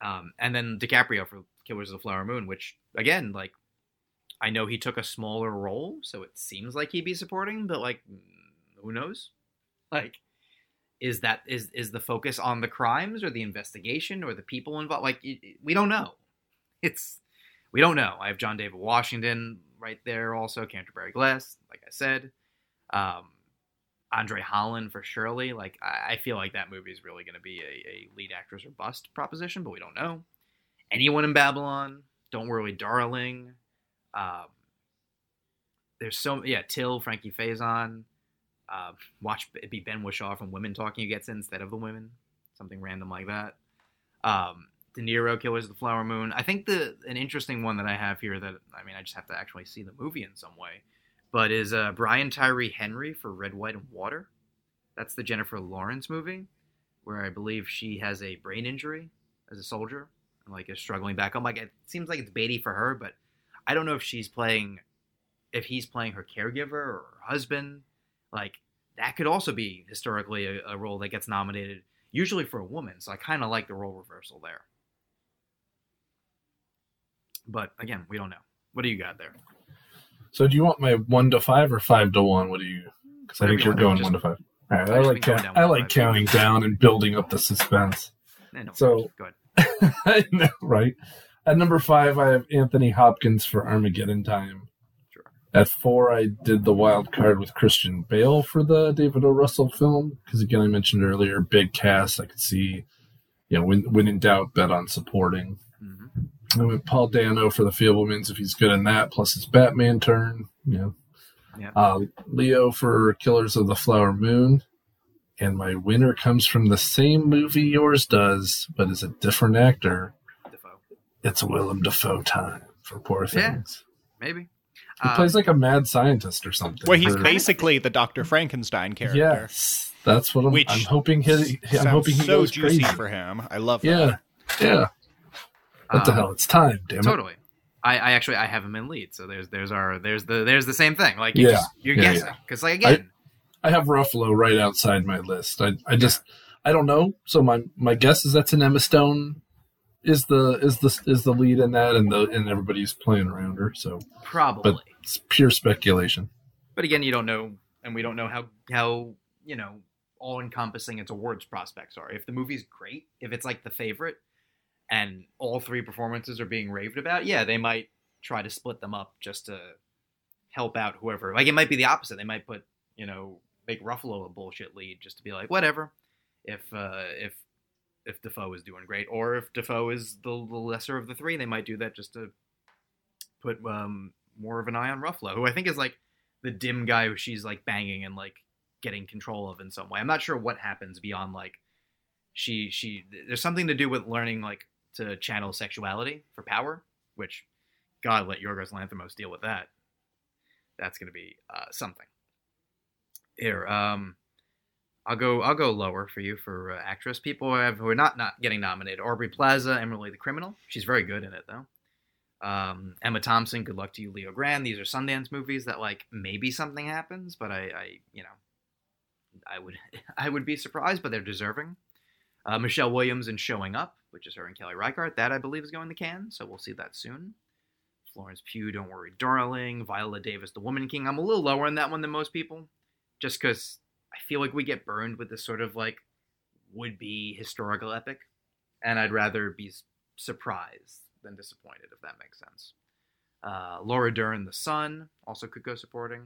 Um, and then DiCaprio for Killers of the Flower Moon, which again, like, I know he took a smaller role, so it seems like he'd be supporting, but like, mm, who knows? Like, is that is is the focus on the crimes or the investigation or the people involved? Like, we don't know. It's we don't know. I have John David Washington right there, also Canterbury Glass, like I said. Um, Andre Holland for Shirley. Like, I, I feel like that movie is really going to be a, a lead actress or bust proposition, but we don't know. Anyone in Babylon? Don't worry, darling. Um, there's so yeah, Till, Frankie Faison. Uh, watch it be Ben Whishaw from Women Talking who gets in instead of the women, something random like that. Um, De Niro, Killers of the Flower Moon. I think the an interesting one that I have here that I mean I just have to actually see the movie in some way, but is uh, Brian Tyree Henry for Red, White, and Water. That's the Jennifer Lawrence movie, where I believe she has a brain injury as a soldier and like is struggling back home. Like it seems like it's baity for her, but I don't know if she's playing, if he's playing her caregiver or her husband. Like that could also be historically a, a role that gets nominated, usually for a woman. So I kind of like the role reversal there. But again, we don't know. What do you got there? So do you want my one to five or five to one? What do you? Because I think you you're going Just- one to five. All right, I've I like count, I like five. counting down and building up the suspense. Eh, no, So- go ahead. Know, right? At number five, I have Anthony Hopkins for Armageddon Time. At four, I did the wild card with Christian Bale for the David O. Russell film because, again, I mentioned earlier, big cast. I could see, you know, when when in doubt, bet on supporting. hmm I went Paul Dano for the Fabelmans if he's good in that, plus his Batman turn. You know, Yeah. uh, Leo for Killers of the Flower Moon. And my winner comes from the same movie yours does, but is a different actor. Dafoe. It's Willem Dafoe time for Poor things. Yeah. Things. Maybe. He Um, plays like a mad scientist or something. Well, he's for- basically the Dr. Frankenstein character. Yes, that's what I'm. Which I'm hoping he. I'm hoping he so goes juicy crazy. for him. I love Yeah, that. yeah. What the um, hell? It's time, damn it. Totally. I, I actually I have him in lead, so there's there's our there's the there's the same thing. Like you Yeah. just, you're Yeah, guessing because like again, I have Ruffalo right outside my list. I, I just, I don't know. So my my guess is that's an Emma Stone is the is the is the lead in that, and the and everybody's playing around her. So probably. but it's pure speculation. But again, you don't know, and we don't know how how you know all encompassing its awards prospects are. If the movie's great, if it's like the favorite, and all three performances are being raved about, yeah, they might try to split them up just to help out whoever. Like it might be the opposite. They might put you know make Ruffalo a bullshit lead just to be like whatever. If uh, if if Dafoe is doing great, or if Dafoe is the, the lesser of the three, they might do that just to put um, more of an eye on Ruffalo, who I think is like the dim guy who she's like banging and like getting control of in some way. I'm not sure what happens beyond like she she there's something to do with learning like to channel sexuality for power, which God let Yorgos Lanthimos deal with that. That's gonna be uh, something. Here, um, I'll go. I'll go lower for you for uh, actress. People who, who are not not getting nominated: Aubrey Plaza, Emily the Criminal. She's very good in it though. Um, Emma Thompson. Good luck to you, Leo Grande. These are Sundance movies that like maybe something happens, but I, I you know, I would I would be surprised, but they're deserving. Uh, Michelle Williams in Showing Up, which is her and Kelly Reichardt. That I believe is going to Cannes, so we'll see that soon. Florence Pugh, Don't Worry, Darling. Viola Davis, The Woman King. I'm a little lower on that one than most people, just because I feel like we get burned with this sort of like would be historical epic, and I'd rather be surprised than disappointed, if that makes sense. Uh, Laura Dern, The Son, also could go supporting.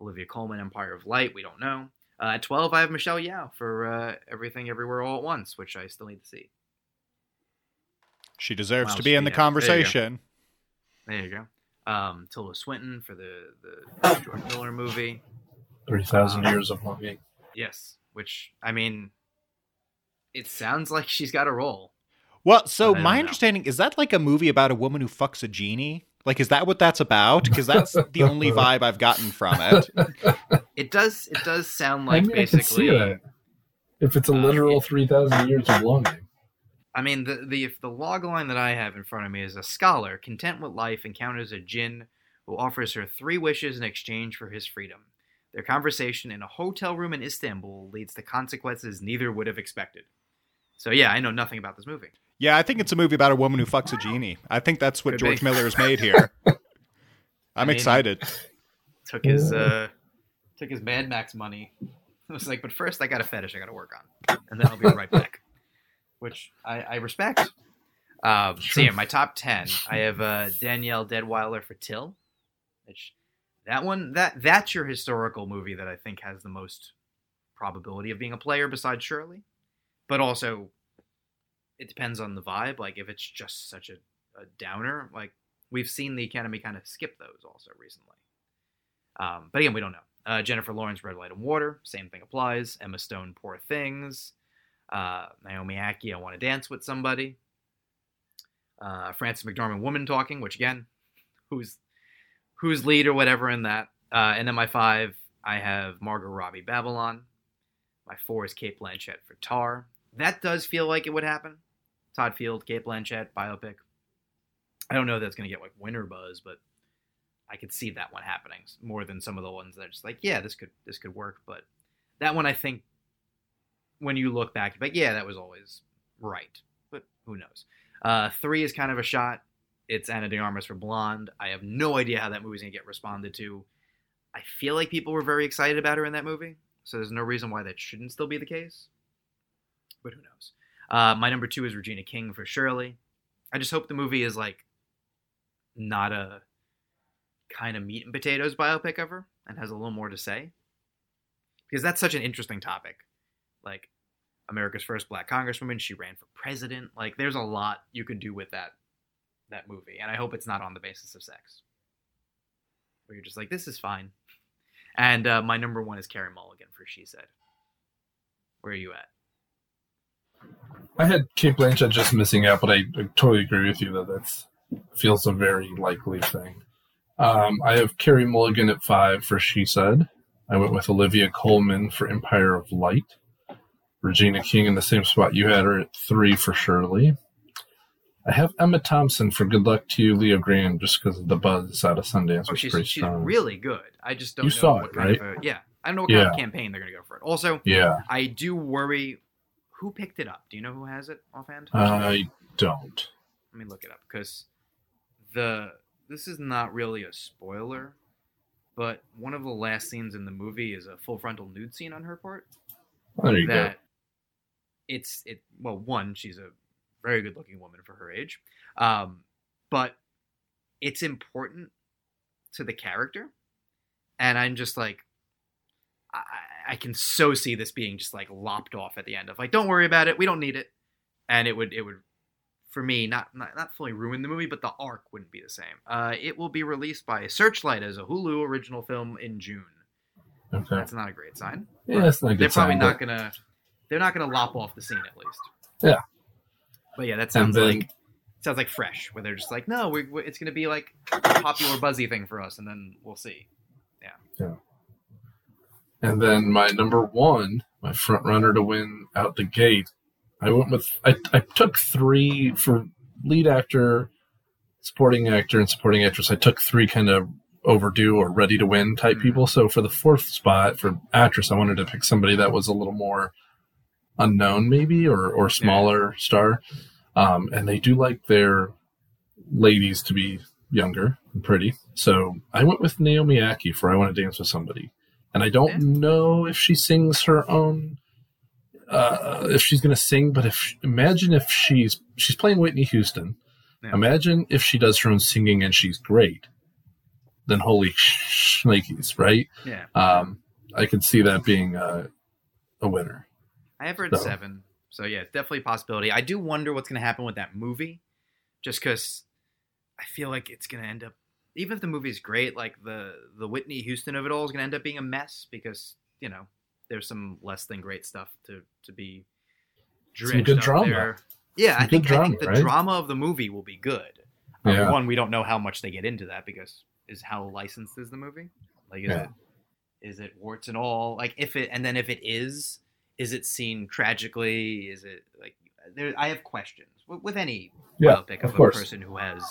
Olivia Colman, Empire of Light, we don't know. Uh, at 12, I have Michelle Yeoh for uh, Everything Everywhere All at Once, which I still need to see. She deserves Wow, to be in the yeah, there you go. conversation. There you go. Um, Tilda Swinton for the, the George Miller movie. Three thousand Uh, years of longing. Yes, which, I mean, it sounds like she's got a role. Well, so my know. understanding is that like a movie about a woman who fucks a genie? Like, is that what that's about? Because that's the only vibe I've gotten from it. It does. It does sound I like mean, I can see basically. that. If it's a uh, literal it- three thousand years of longing. I mean, the the if the log line that I have in front of me is a scholar content with life encounters a jinn who offers her three wishes in exchange for his freedom. Their conversation in a hotel room in Istanbul leads to consequences neither would have expected. So yeah, I know nothing about this movie. Yeah, I think it's a movie about a woman who fucks a genie. I think that's what Could George be. Miller has made here. I'm mean- excited. Took his uh, took his Mad Max money. I was like, but first I got a fetish I got to work on, and then I'll be right back. Which I, I respect. Um, so yeah, my top ten. I have uh, Danielle Deadwyler for Till. Which that one that that's your historical movie that I think has the most probability of being a player besides Shirley, but also it depends on the vibe. Like if it's just such a, a downer, like we've seen the Academy kind of skip those also recently. Um, but again, we don't know. Uh, Jennifer Lawrence, Red Light and Water, same thing applies. Emma Stone, Poor Things. Uh, Naomi Ackie, I Want to Dance with Somebody. Uh, Frances McDormand, Woman Talking, which again, who's who's lead or whatever in that. Uh, and then my five, I have Margot Robbie, Babylon. My four is Cate Blanchett for Tar. That does feel like it would happen. Todd Field, Cate Blanchett, biopic. I don't know that's going to get like winter buzz, but I could see that one happening more than some of the ones that are just like, yeah, this could this could work. But that one, I think, when you look back, like, yeah, that was always right. But who knows? Uh, three is kind of a shot. It's Ana de Armas for Blonde. I have no idea how that movie's gonna get responded to. I feel like people were very excited about her in that movie, so there's no reason why that shouldn't still be the case. But who knows? Uh, my number two is Regina King for Shirley. I just hope the movie is like not a kind of meat and potatoes biopic of her and has a little more to say. Because that's such an interesting topic. Like america's first black congresswoman she ran for president. Like there's a lot you can do with that that movie. And i hope it's not on the basis of sex. Where you're just like this is fine. And uh, my number one is carey mulligan for she said. Where are you at? I had Cate Blanchett just missing out, but I, I totally agree with you that that's feels a very likely thing. Um, I have Carey Mulligan at five for She Said. I went with Olivia Colman for Empire of Light. Regina King in the same spot you had her at three for Shirley. I have Emma Thompson for Good Luck to You, Leo Graham, just because of the buzz out of Sundance Oh, was she's pretty she's strong. really good. I just don't You know saw what it, kind right? of a, yeah. I don't know what kind of campaign they're gonna go for it. Also, yeah, I do worry who picked it up. Do you know who has it offhand? I don't. Let me look it up because the this is not really a spoiler, but one of the last scenes in the movie is a full frontal nude scene on her part. There you that it's it well one she's a very good looking woman for her age um but it's important to the character and i'm just like I, I can so see this being just like lopped off at the end of like don't worry about it we don't need it and it would it would for me not not, not fully ruin the movie but the arc wouldn't be the same uh it will be released by searchlight as a hulu original film in june. Okay. that's not a great sign Yeah, that's not they're probably sign, not but- gonna they're not gonna lop off the scene at least. Yeah. But yeah, that sounds then like sounds like fresh, where they're just like, no, we we it's gonna be like a popular buzzy thing for us, and then we'll see. And then my number one, my front runner to win out the gate, I went with I, I took three for lead actor, supporting actor, and supporting actress. I took three kind of overdue or ready to win type Mhm. people. So for the fourth spot for actress, I wanted to pick somebody that was a little more unknown, maybe or or smaller star. Um, and they do like their ladies to be younger and pretty. So I went with Naomi Ackie for I Want to Dance with Somebody. And I don't Yeah. know if she sings her own, uh, if she's going to sing, but if imagine if she's she's playing Whitney Houston. Yeah. Imagine if she does her own singing and she's great. Then holy shnikes, right? Yeah, Um, I could see that being a, a winner. I have her at so- seven, so yeah, it's definitely a possibility. I do wonder what's gonna happen with that movie, just because I feel like it's gonna end up. Even if the movie's great, like the the Whitney Houston of it all is gonna end up being a mess because you know there's some less than great stuff to to be Some good drama. there. Yeah, I think, good I think drama, the right? drama of the movie will be good. Um, One, we don't know how much they get into that because is how licensed is the movie? Like, is Yeah. it is it warts and all? Like, if it and then if it is, is it seen tragically? Is it like there? I have questions with, with any Yeah, biopic of of, a person who has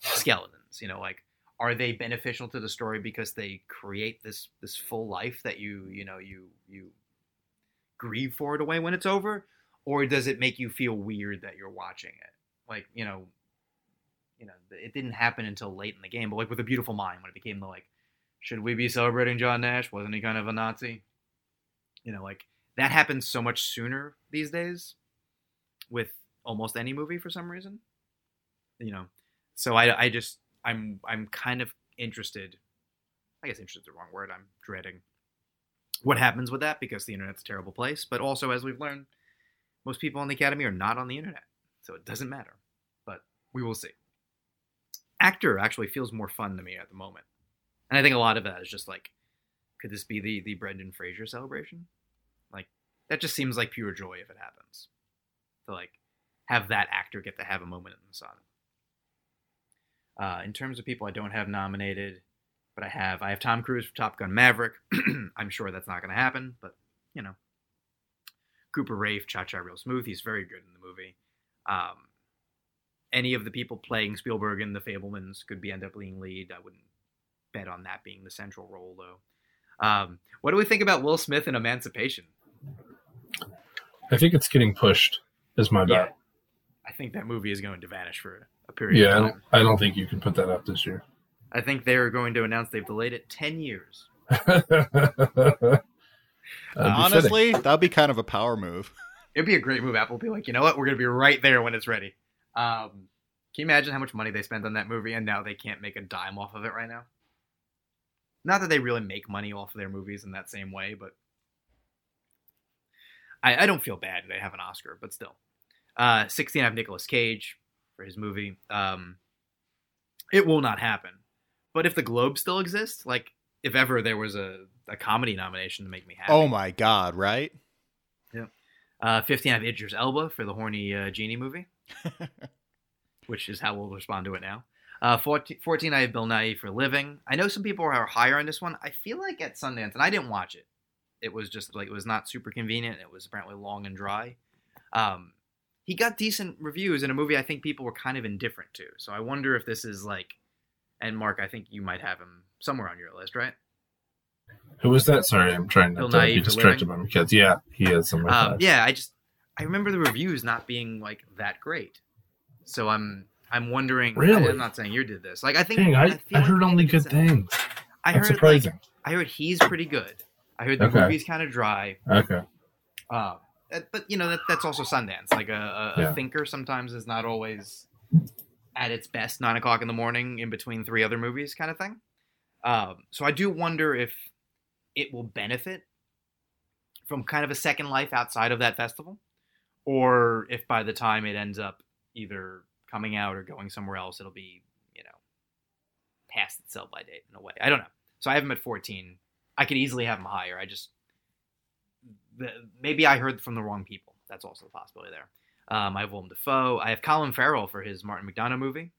skeletons. You know, like are they beneficial to the story because they create this this full life that you you know you you grieve for it away when it's over, or does it make you feel weird that you're watching it? Like you know, you know, it didn't happen until late in the game, but like with a Beautiful Mind, when it became the like, should we be celebrating John Nash? Wasn't he kind of a Nazi? You know, like that happens so much sooner these days with almost any movie for some reason. You know, so I I just I'm I'm kind of interested. I guess interested is the wrong word. I'm dreading what happens with that because the internet's a terrible place. But also, as we've learned, most people in the academy are not on the internet, so it doesn't matter. But we will see. Actor actually feels more fun to me at the moment, and I think a lot of that is just like, could this be the the Brendan Fraser celebration? Like that just seems like pure joy if it happens. To like have that actor get to have a moment in the sun. Uh, in terms of people I don't have nominated, but I have I have Tom Cruise for Top Gun Maverick. I'm sure that's not going to happen, but you know, Cooper Raiff, Cha Cha Real Smooth. He's very good in the movie. Um, any of the people playing Spielberg in The Fabelmans could be end up being lead. I wouldn't bet on that being the central role though. Um, what do we think about Will Smith in Emancipation? I think it's getting pushed. Is my Yeah, bet. I think that movie is going to vanish for a period Yeah, I of don't, time. I don't think you can put that out this year. I think they're going to announce they've delayed it ten years. That'd fitting. Honestly, that'd be kind of a power move. It'd be a great move. Apple would be like, you know what? We're going to be right there when it's ready. Um, can you imagine how much money they spent on that movie and now they can't make a dime off of it right now? Not that they really make money off of their movies in that same way, but I, I don't feel bad they have an Oscar, but still. Uh, 16, I have Nicolas Cage for his movie. Um, it will not happen. But if the Globe still exists, like if ever there was a, a comedy nomination to make me happy, Oh my god, right? Yeah. Uh, 15, I have Idris Elba for the horny uh, genie movie, which is how we'll respond to it now. Uh, 14, 14, I have Bill Nighy for Living. I know some people are higher on this one. I feel like at Sundance, and I didn't watch it. It was just like it was not super convenient. It was apparently long and dry. Um, he got decent reviews in a movie I think people were kind of indifferent to. So I wonder if this is like, and Mark, I think you might have him somewhere on your list, right? Who was that? Sorry, I'm trying not to be distracted by my kids. Yeah, he is somewhere. Um, yeah, I just I remember the reviews not being like that great. So I'm I'm wondering. Really? I'm not saying you did this. Like I think Dang, I, I like heard only good things. I That's heard surprising. like I heard he's pretty good. I heard the Okay. movie's kind of dry. okay. Uh, but you know that that's also Sundance. Like a, a, a thinker sometimes is not always at its best nine o'clock in the morning in between three other movies, kind of thing. Um, so I do wonder if it will benefit from kind of a second life outside of that festival, or if by the time it ends up either coming out or going somewhere else, it'll be you know past its sell by date in a way. I don't know. So I have him at fourteen. I could easily have him higher. I just maybe I heard from the wrong people. That's also a possibility there. Um, I have Willem Dafoe. I have Colin Farrell for his Martin McDonagh movie.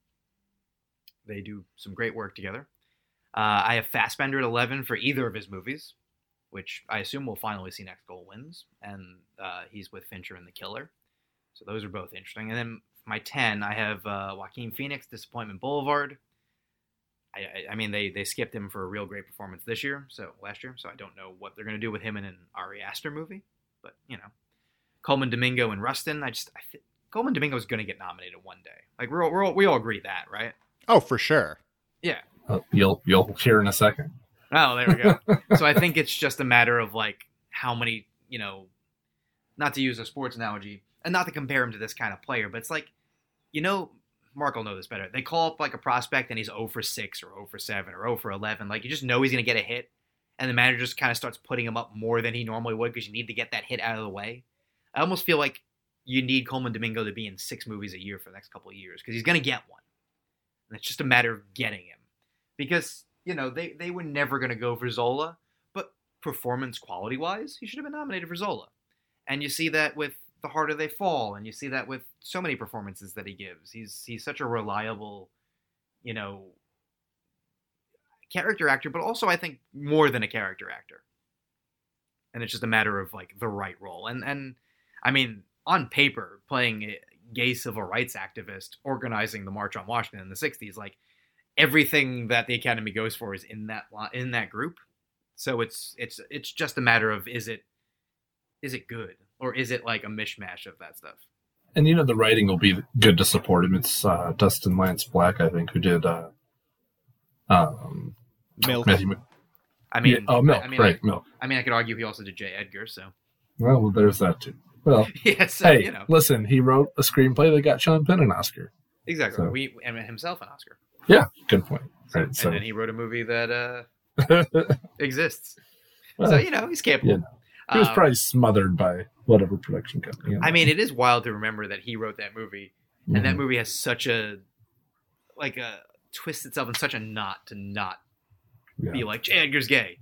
They do some great work together. Uh, I have Fassbender at 11 for either of his movies, which I assume we'll finally see next goal wins. And uh, he's with Fincher and The Killer. So those are both interesting. And then my 10, I have uh, Joaquin Phoenix, Disappointment Boulevard. I, I, I mean, they, they skipped him for a real great performance this year, so last year. So I don't know what they're going to do with him in an Ari Aster movie. But, you know. Colman Domingo and Rustin. I just I th- Colman Domingo is going to get nominated one day. Like we're all, we're all, we all agree that, right? Oh, for sure. Uh, you'll you'll hear in a second. Oh, there we go. so I think it's just a matter of like how many, you know, not to use a sports analogy and not to compare him to this kind of player, but it's like, you know, Mark will know this better. They call up like a prospect and he's 0 for 6 or 0 for 7 or 0 for 11. Like you just know he's going to get a hit, and the manager just kind of starts putting him up more than he normally would because you need to get that hit out of the way. I almost feel like you need Colman Domingo to be in six movies a year for the next couple of years because he's going to get one. And it's just a matter of getting him. Because, you know, they, they were never going to go for Zola, but performance quality wise, he should have been nominated for Zola. And you see that with The Harder They Fall, and you see that with so many performances that he gives. He's he's such a reliable, you know, character actor, but also I think more than a character actor. And it's just a matter of like the right role. And and I mean, on paper, playing a gay civil rights activist organizing the March on Washington in the '60s, like everything that the Academy goes for is in that in that group. So it's it's it's just a matter of is it is it good or is it like a mishmash of that stuff? And you know the writing will be good to support him. It's uh, Dustin Lance Black, I think, who did uh, um, Milk. Matthew. Mc- I mean, yeah, oh, Milk, I mean, right? I, Milk. I mean, I could argue he also did J. Edgar. So Well, well, there's that too. Well, yeah, so hey, you know listen, he wrote a screenplay that got Sean Penn an Oscar. exactly. so- We and himself an Oscar, Yeah, good point. Right. and then he wrote a movie that uh, exists. he so you know he's capable. you know, was Um, probably smothered by whatever production company. I mean, it is wild to remember that he wrote that movie, and that Mhm. movie has such a like a twist itself in such a knot to not Yeah. be like J. Edgar's gay.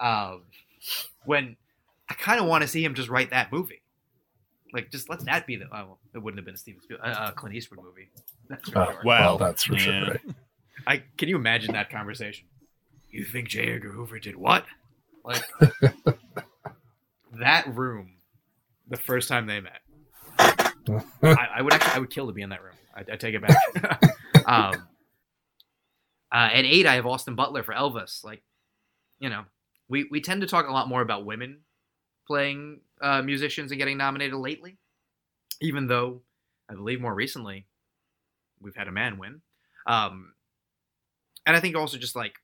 Um, when I kind of want to see him just write that movie, like just let that be the. Oh, well, it wouldn't have been a Steven Spielberg, uh, uh, Clint Eastwood movie. That's for Uh, sure. Well, that's for yeah. sure. Right? I can you imagine that conversation? You think J. Edgar Hoover did what? Like that room, the first time they met. I, I would actually, I would kill to be in that room. I, I take it back. um, uh, at eight, I have Austin Butler for Elvis. Like, you know, we we tend to talk a lot more about women playing uh, musicians and getting nominated lately, even though I believe more recently we've had a man win. Um, and I think also just like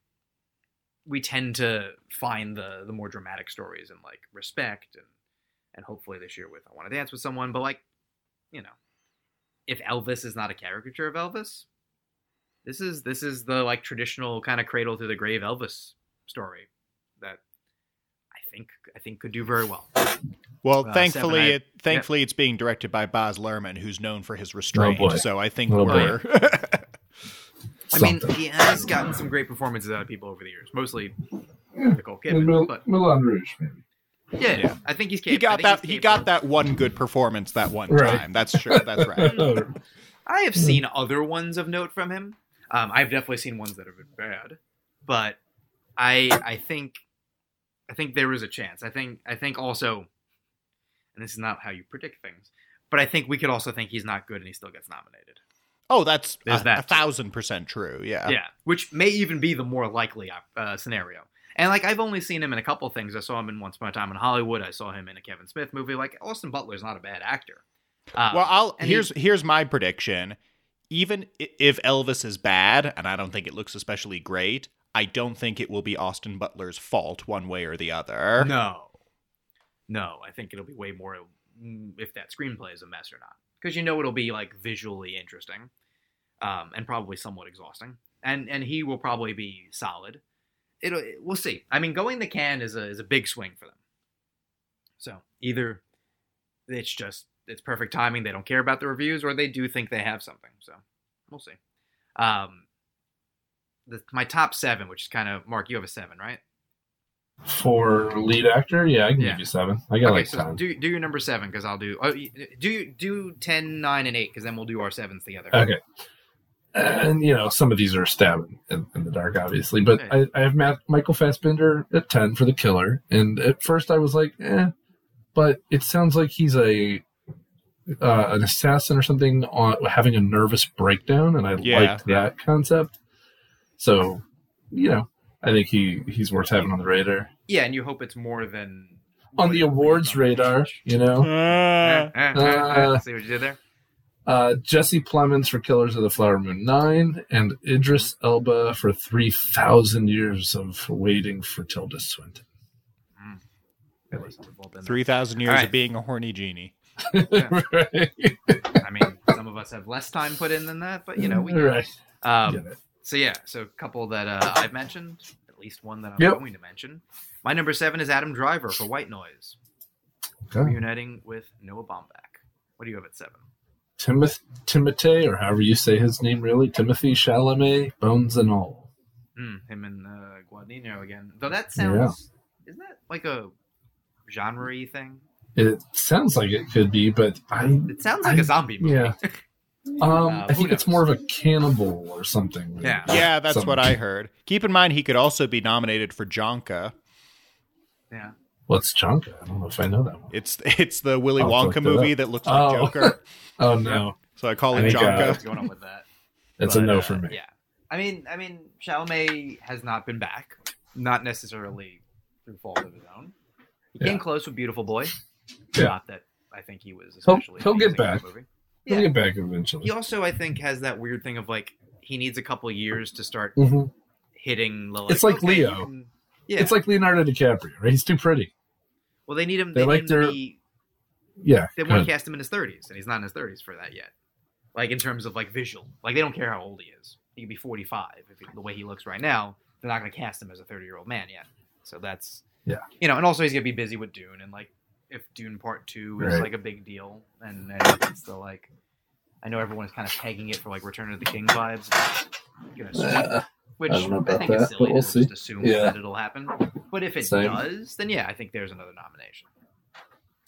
we tend to find the the more dramatic stories and like respect and and hopefully this year with I want to dance with someone, but like you know, if Elvis is not a caricature of Elvis, this is this is the like traditional kind of cradle to the grave Elvis story that I think I think could do very well. Well, Uh, thankfully, seven, I- it, thankfully, it's being directed by Baz Luhrmann, who's known for his restraint. boy. so I think Oh, we're. I mean, Something. he has gotten some great performances out of people over the years, mostly Nicole Kidman, Mil- but Moulin Rouge, maybe. Yeah, Yeah. I think he's capable. He got that. He got that one good performance that one Right. time. That's true. That's right. I have seen other ones of note from him. Um, I've definitely seen ones that have been bad, but I I think I think there is a chance. I think I think also, and this is not how you predict things, but I think we could also think he's not good and he still gets nominated. Oh, that's There's a, that. a thousand percent true. Yeah. Yeah, which may even be the more likely uh, scenario. And like I've only seen him in a couple things. I saw him in Once Upon a Time in Hollywood. I saw him in a Kevin Smith movie. Like Austin Butler's not a bad actor. Um, Well, I'll and he- here's here's my prediction. Even if Elvis is bad, and I don't think it looks especially great, I don't think it will be Austin Butler's fault one way or the other. No. No, I think it'll be way more mm, if that screenplay is a mess or not. Because you know it'll be like visually interesting, um, and probably somewhat exhausting. And and he will probably be solid. It'll we'll see. I mean, going the Cannes is a is a big swing for them. So either it's just it's perfect timing. They don't care about the reviews, or they do think they have something. So we'll see. Um, the, my top seven, which is kind of Mark. You have a seven, right? For lead actor, yeah, I can Yeah. give you seven. I got okay, like so ten. do do your number seven because I'll do. Oh, do do 10, 9, and eight because then we'll do our sevens together. Okay. And you know, some of these are stabbing in, in the dark, obviously. But I, I have Matt, Michael Fassbender at ten for the killer. And at first, I was like, eh. But it sounds like he's a uh, an assassin or something on having a nervous breakdown, and I Yeah. liked that concept. So, you know, I think he he's worth having on the radar, Yeah, and you hope it's more than on the awards radar. You know, Uh. Uh, See what you did there? Uh, Jesse Plemons for Killers of the Flower Moon 9, and Idris Elba for 3,000 years of waiting for Tilda Swinton. At least we've all been there. Three thousand years All right. of being a horny genie. right. I mean, some of us have less time put in than that, but you know we. right. Um, So yeah, so a couple that uh, I've mentioned, at least one that I'm Yep. going to mention. My number seven is Adam Driver for White Noise, Okay. reuniting with Noah Baumbach. What do you have at seven? Timoth- Timothy, or however you say his name really, Timothy Chalamet, Bones and All. Hmm, him and uh, Guadagnino again. Though that sounds, isn't that like a genre thing? It sounds like it could be, but I, It sounds like a I- zombie movie. yeah. um, Uh, I who think it's more of a cannibal or something. Yeah. Yeah, that's Some- what I heard. Keep in mind, he could also be nominated for Jonka. yeah. What's Jonka? I don't know if I know that one. It's it's the Willy I'll Wonka movie up. that looks like Oh. Joker. Oh, no. So I call I it think, uh, Jonka. What's going on with that? It's a no uh, for me. Yeah, I mean, I mean, Chalamet has not been back, not necessarily through fault of his own. He came close with Beautiful Boy. Yeah. Not that I think he was He'll- he'll get amazing in the back. Movie. He'll Yeah. get back eventually. He also, I think, has that weird thing of like he needs a couple years to start hmm hitting. The, It's like okay, Leo. can- yeah. It's like Leonardo DiCaprio, right? He's too pretty. Well, they need him. they They, like need to their- be. Yeah. They want to cast him in his thirties, and he's not in his thirties for that yet. Like in terms of like visual, like they don't care how old he is. He could be forty-five if he, the way he looks right now. They're not going to cast him as a thirty-year-old man yet. So that's Yeah. you know, and also he's going to be busy with Dune, and like if Dune Part Two is Right. like a big deal, and, and it's still like, I know everyone is kind of pegging it for like Return of the King vibes. I'm gonna assume, which I don't know about think that, is silly we'll to see. just assume Yeah. that it'll happen. But if it Same. does, then yeah, I think there's another nomination.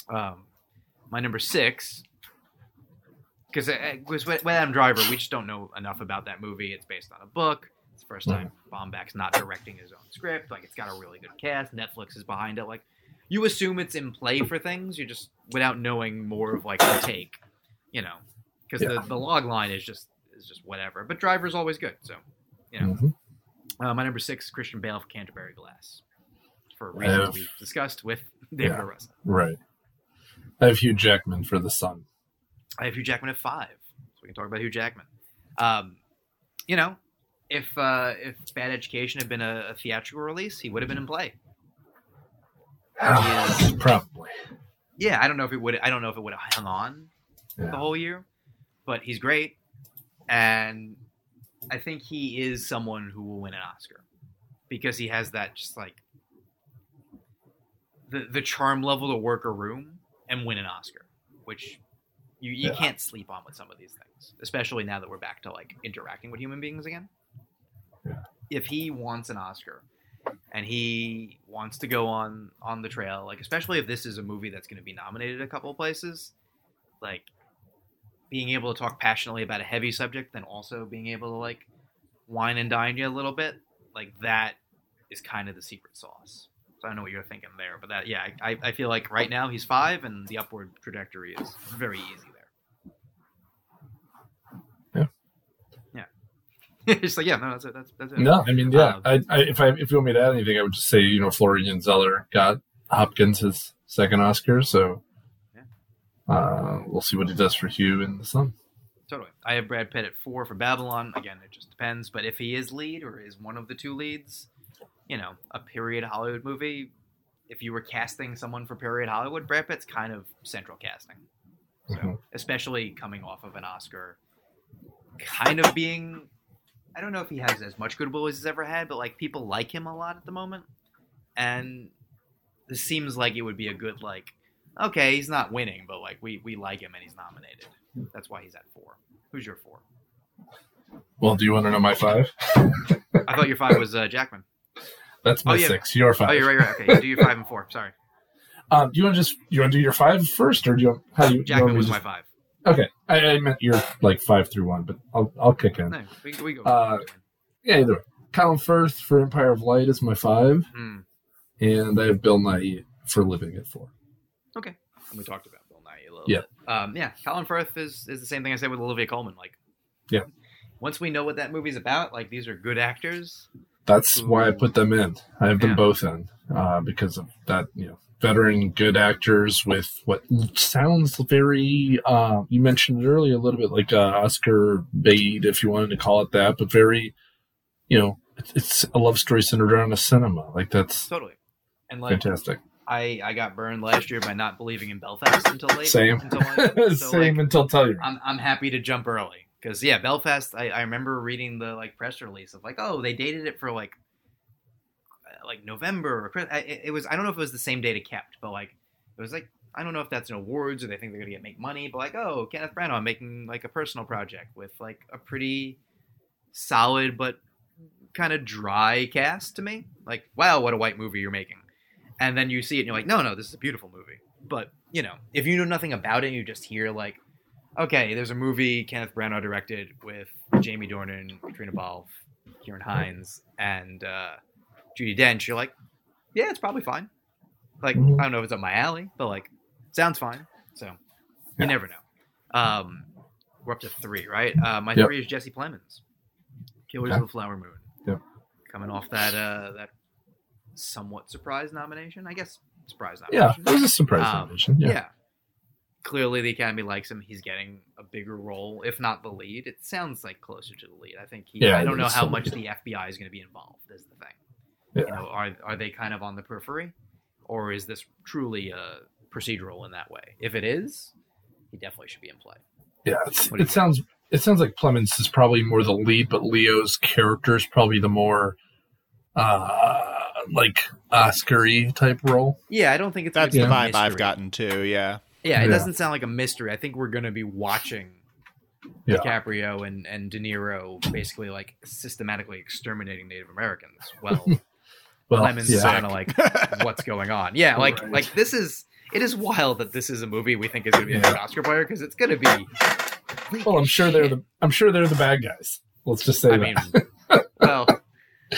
Um, my number six, because with with Adam Driver, we just don't know enough about that movie. It's based on a book. It's the first time Baumbach's not directing his own script. Like it's got a really good cast. Netflix is behind it. Like you assume it's in play for things. You just without knowing more of like the take, you know, because Yeah. the, the log line is just is just whatever. But Driver's always good. So you know, mhm. Uh, my number six, Christian Bale for Canterbury Glass, for reasons have- we've discussed with David Yeah. Russell. Right. I have Hugh Jackman for the Son. I have Hugh Jackman at five, so we can talk about Hugh Jackman. Um, you know, if uh, if Bad Education had been a, a theatrical release, he would have been in play. Probably. Yeah, I don't know if it would. I don't know if it would have hung on the whole year, but he's great, and I think he is someone who will win an Oscar because he has that just like the the charm level to work a room and win an Oscar, which you you Yeah. can't sleep on with some of these things, especially now that we're back to like interacting with human beings again. Yeah. If he wants an Oscar and he wants to go on on the trail, like especially if this is a movie that's going to be nominated a couple of places, like being able to talk passionately about a heavy subject, then also being able to like wine and dine you a little bit, like that is kind of the secret sauce. So I don't know what you're thinking there, but that yeah, I, I feel like right now he's five, and the upward trajectory is very easy there. Yeah. Yeah. it's like yeah, no, that's it. That's that's it. No, I mean, yeah. Um, I, I, if I if you want me to add anything, I would just say you know Florian Zeller got Hopkins his second Oscar, so. Uh, we'll see what he does for Hugh in the Son. Totally. I have Brad Pitt at four for Babylon. Again, it just depends. But if he is lead or is one of the two leads, you know, a period Hollywood movie, if you were casting someone for period Hollywood, Brad Pitt's kind of central casting. So, Mhm. especially coming off of an Oscar, kind of being, I don't know if he has as much goodwill as he's ever had, but like people like him a lot at the moment. And this seems like it would be a good, like, okay, he's not winning, but like we, we like him and he's nominated. That's why he's at four. Who's your four? Well, do you want to know my five? I thought your five was uh, Jackman. That's my Oh, yeah. six. Your five. Oh, you're right, right. Okay, you do your five and four. Sorry, Um, do you want to just you want to do your five first, or do you want, how do you? you Jackman me was to my five. Okay, I, I meant your like five through one, but I'll I'll kick in. No, we, we go. Uh, Yeah, either way. Colin Firth for Empire of Light is my five, Hmm. and I have Bill Nighy for Living at four. Okay, and we talked about Bill Nighy a little Yeah. bit. Um, yeah, Colin Firth is is the same thing I said with Olivia Colman. Like, Yeah. once we know what that movie's about, like these are good actors. That's why I put them in. I have them Yeah. both in uh, because of that. You know, veteran good actors with what sounds very. Uh, you mentioned it earlier a little bit like uh, Oscar bait, if you wanted to call it that, but very. You know, it's, it's a love story centered around a cinema. Like that's Totally. And like fantastic. I, I got burned last year by not believing in Belfast until late. Same. Until like, so, Same like, until tell you. I'm I'm happy to jump early because yeah, Belfast. I, I remember reading the like press release of like, oh, they dated it for like uh, like November or it, it was. I don't know if it was the same date it kept, but like it was like I don't know if that's an awards or they think they're gonna get make money, but like oh, Kenneth Branagh making like a personal project with like a pretty solid but kind of dry cast to me. Like wow, what a white movie you're making, and then you see it and you're like, no, no, this is a beautiful movie. But you know, if you know nothing about it, you just hear like okay, there's a movie Kenneth Branagh directed with Jamie Dornan, Caitriona Balfe, Ciarán Hinds, and uh, Judi Dench. You're like, yeah, it's probably fine. Like, Mhm. I don't know if it's up my alley, but like, sounds fine. So you Yeah. never know. Um, we're up to three, right? Uh, my Yep. three is Jesse Plemons, Killers Okay. of the Flower Moon. Yep. Coming off that uh, that somewhat surprise nomination, I guess. Surprise nomination. Yeah, it was a surprise Um, nomination. Yeah. Yeah. Clearly, the Academy likes him. He's getting a bigger role, if not the lead. It sounds like closer to the lead. I think he. Yeah, I don't know how much the FBI is going to be involved. Is the thing. Yeah. You know, are are they kind of on the periphery, or is this truly a procedural in that way? If it is, he definitely should be in play. Yeah, it's, What do it sounds it sounds like Plemons is probably more the lead, but Leo's character is probably the more uh like Oscar-y type role. Yeah, I don't think it's. That's the be a vibe I've gotten too. Yeah. Yeah, it Yeah. doesn't sound like a mystery. I think we're going to be watching Yeah. DiCaprio and, and De Niro basically like systematically exterminating Native Americans. Well, Well, Plemons is yeah. kind of like what's going on. Yeah, like Right. like this is it is wild that this is a movie we think is going to be a Yeah. good Oscar player because it's going to be. Well, I'm sure they're the I'm sure they're the bad guys. Let's just say I that. mean, well, fo- Uh,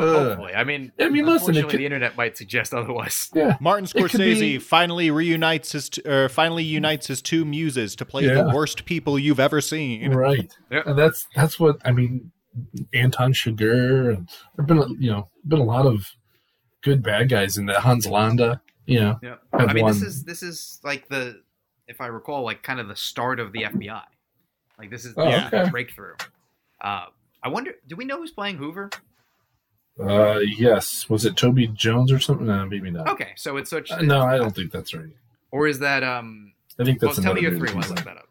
hopefully. I mean, I mean, listen, it unfortunately, could- the internet might suggest otherwise. yeah. Martin Scorsese be- finally reunites his t- or finally unites his two muses to play Yeah. the worst people you've ever seen. Right. Yeah. And that's that's what I mean. Anton Chigurh and there've been a- you know been a lot of good bad guys in that. Hans Landa, you know. Yeah, I mean, this is this is like the, if I recall, like kind of the start of the FBI. Like this is Oh, this is the breakthrough. Uh, I wonder, do we know who's playing Hoover? Uh, yes. Was it Toby Jones or something? No, maybe not. Okay, so it's such, Uh, no, I don't think that's right. or is that um? I think Well, that's tell me your three. movie. While I look that up.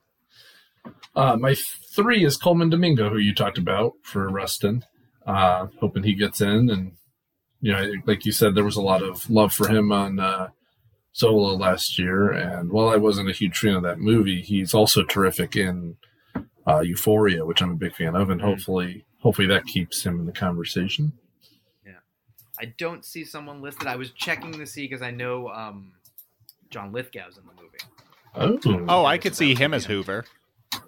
Uh, my three is Colman Domingo, who you talked about for Rustin. Uh, hoping he gets in, and you know, like you said, there was a lot of love for him on uh, Zola last year. And while I wasn't a huge fan of that movie, he's also terrific in uh, Euphoria, which I'm a big fan of, and Mhm. hopefully, hopefully that keeps him in the conversation. I don't see someone listed. I was checking to see because I know um, John Lithgow's in the movie. Oh, Oh, I could see him as Hoover.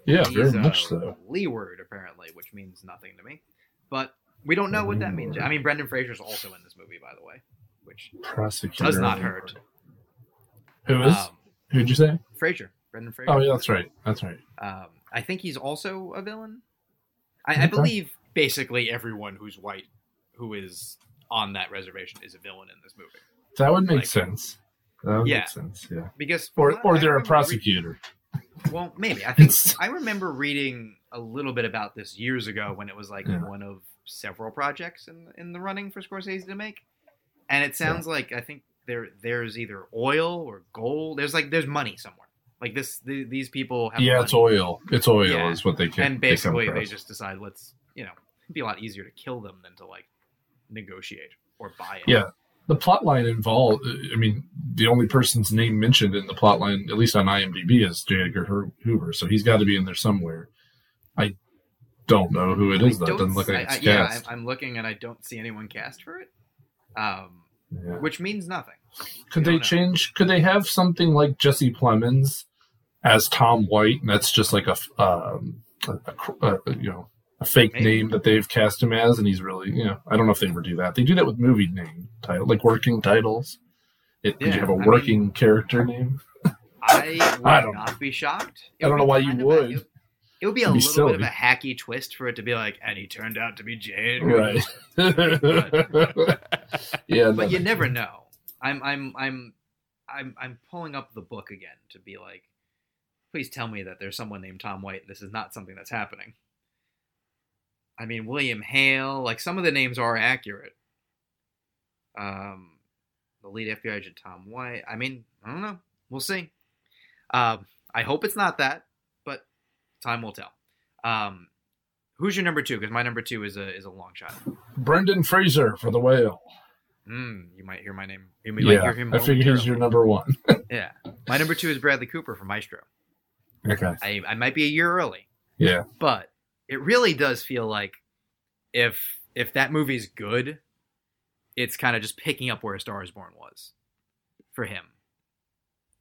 yeah, very He's, uh, much so. Leeward, apparently, which means nothing to me. But we don't know what that means. I mean, Brendan Fraser's also in this movie, by the way, which Prosecutor does not hurt. Who is? Um, Who'd you say? Fraser, Brendan Fraser. Oh, yeah, that's right. That's right. Um, I think he's also a villain. I, I believe basically everyone who's white who is on that reservation is a villain in this movie. That would make Like- sense. That would Yeah. make sense. Yeah. Because Or what or I they're a prosecutor. well, maybe I think I remember reading a little bit about this years ago when it was like Yeah. one of several projects in in the running for Scorsese to make, and it sounds like I think there there's either oil or gold. There's like there's money somewhere. Like this, the, these people have Yeah, money. it's oil. It's oil Yeah. is what they can. and basically they, they just decide let's you know it'd be a lot easier to kill them than to like negotiate or buy it. Yeah. the plot line involved. I mean, the only person's name mentioned in the plot line, at least on IMDb, is J. Edgar Hoover. So he's got to be in there somewhere. I don't know who it I is. That doesn't look like I- it's I- yeah, cast. I'm, I'm looking and I don't see anyone cast for it, um, Yeah. which means nothing. Could they know. change? Could they have something like Jesse Plemons as Tom White, and that's just like a f- um, a, a a- you know a fake Maybe. name that they've cast him as, and he's really you know I don't know if they ever do that. They do that with movie name title, like working titles. It, Yeah, you have a I mean- working character name? I would I don't not be shocked. I don't know why you of a- would. it, it would be a be little bit of a hacky twist for it to be like, and he turned out to be Jade. Right. yeah. But you never know. I'm I'm I'm I'm I'm pulling up the book again to be like, please tell me that there's someone named Tom White. This is not something that's happening. I mean, William Hale, like some of the names are accurate. Um, the lead FBI agent Tom White. I mean, I don't know. We'll see. Um, I hope it's not that, but time will tell. Um, who's your number two? Because my number two is a is a long shot. Brendan Fraser for the whale. Mm, you might hear my name. You might yeah, hear him. I figure he's your number one. Yeah. My number two is Bradley Cooper from Maestro. okay. I, I might be a year early, Yeah. but it really does feel like if if that movie's good, it's kind of just picking up where A Star is Born was for him.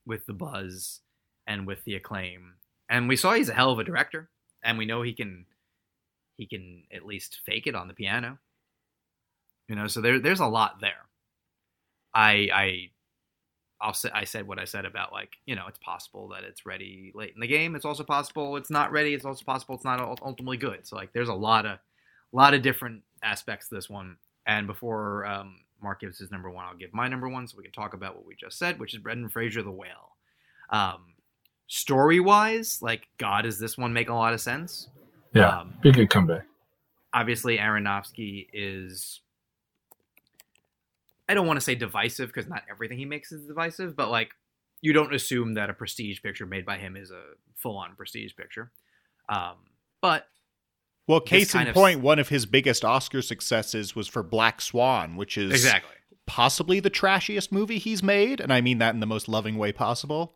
With the buzz and with the acclaim. And we saw he's a hell of a director. And we know he can he can at least fake it on the piano. You know, so there there's a lot there. I I I'll say I said what I said about like you know it's possible that it's ready late in the game. It's also possible it's not ready. It's also possible it's not ultimately good. So like there's a lot of lot of different aspects to this one. And before um, Mark gives his number one, I'll give my number one so we can talk about what we just said, which is Brendan Fraser, The Whale. Um, story wise, like God, does this one make a lot of sense? Yeah. Um, Be a good comeback. obviously Aronofsky is I don't want to say divisive because not everything he makes is divisive, but like you don't assume that a prestige picture made by him is a full-on prestige picture. Um, but Well, case in kind of- point, one of his biggest Oscar successes was for Black Swan, which is exactly. possibly the trashiest movie he's made, and I mean that in the most loving way possible.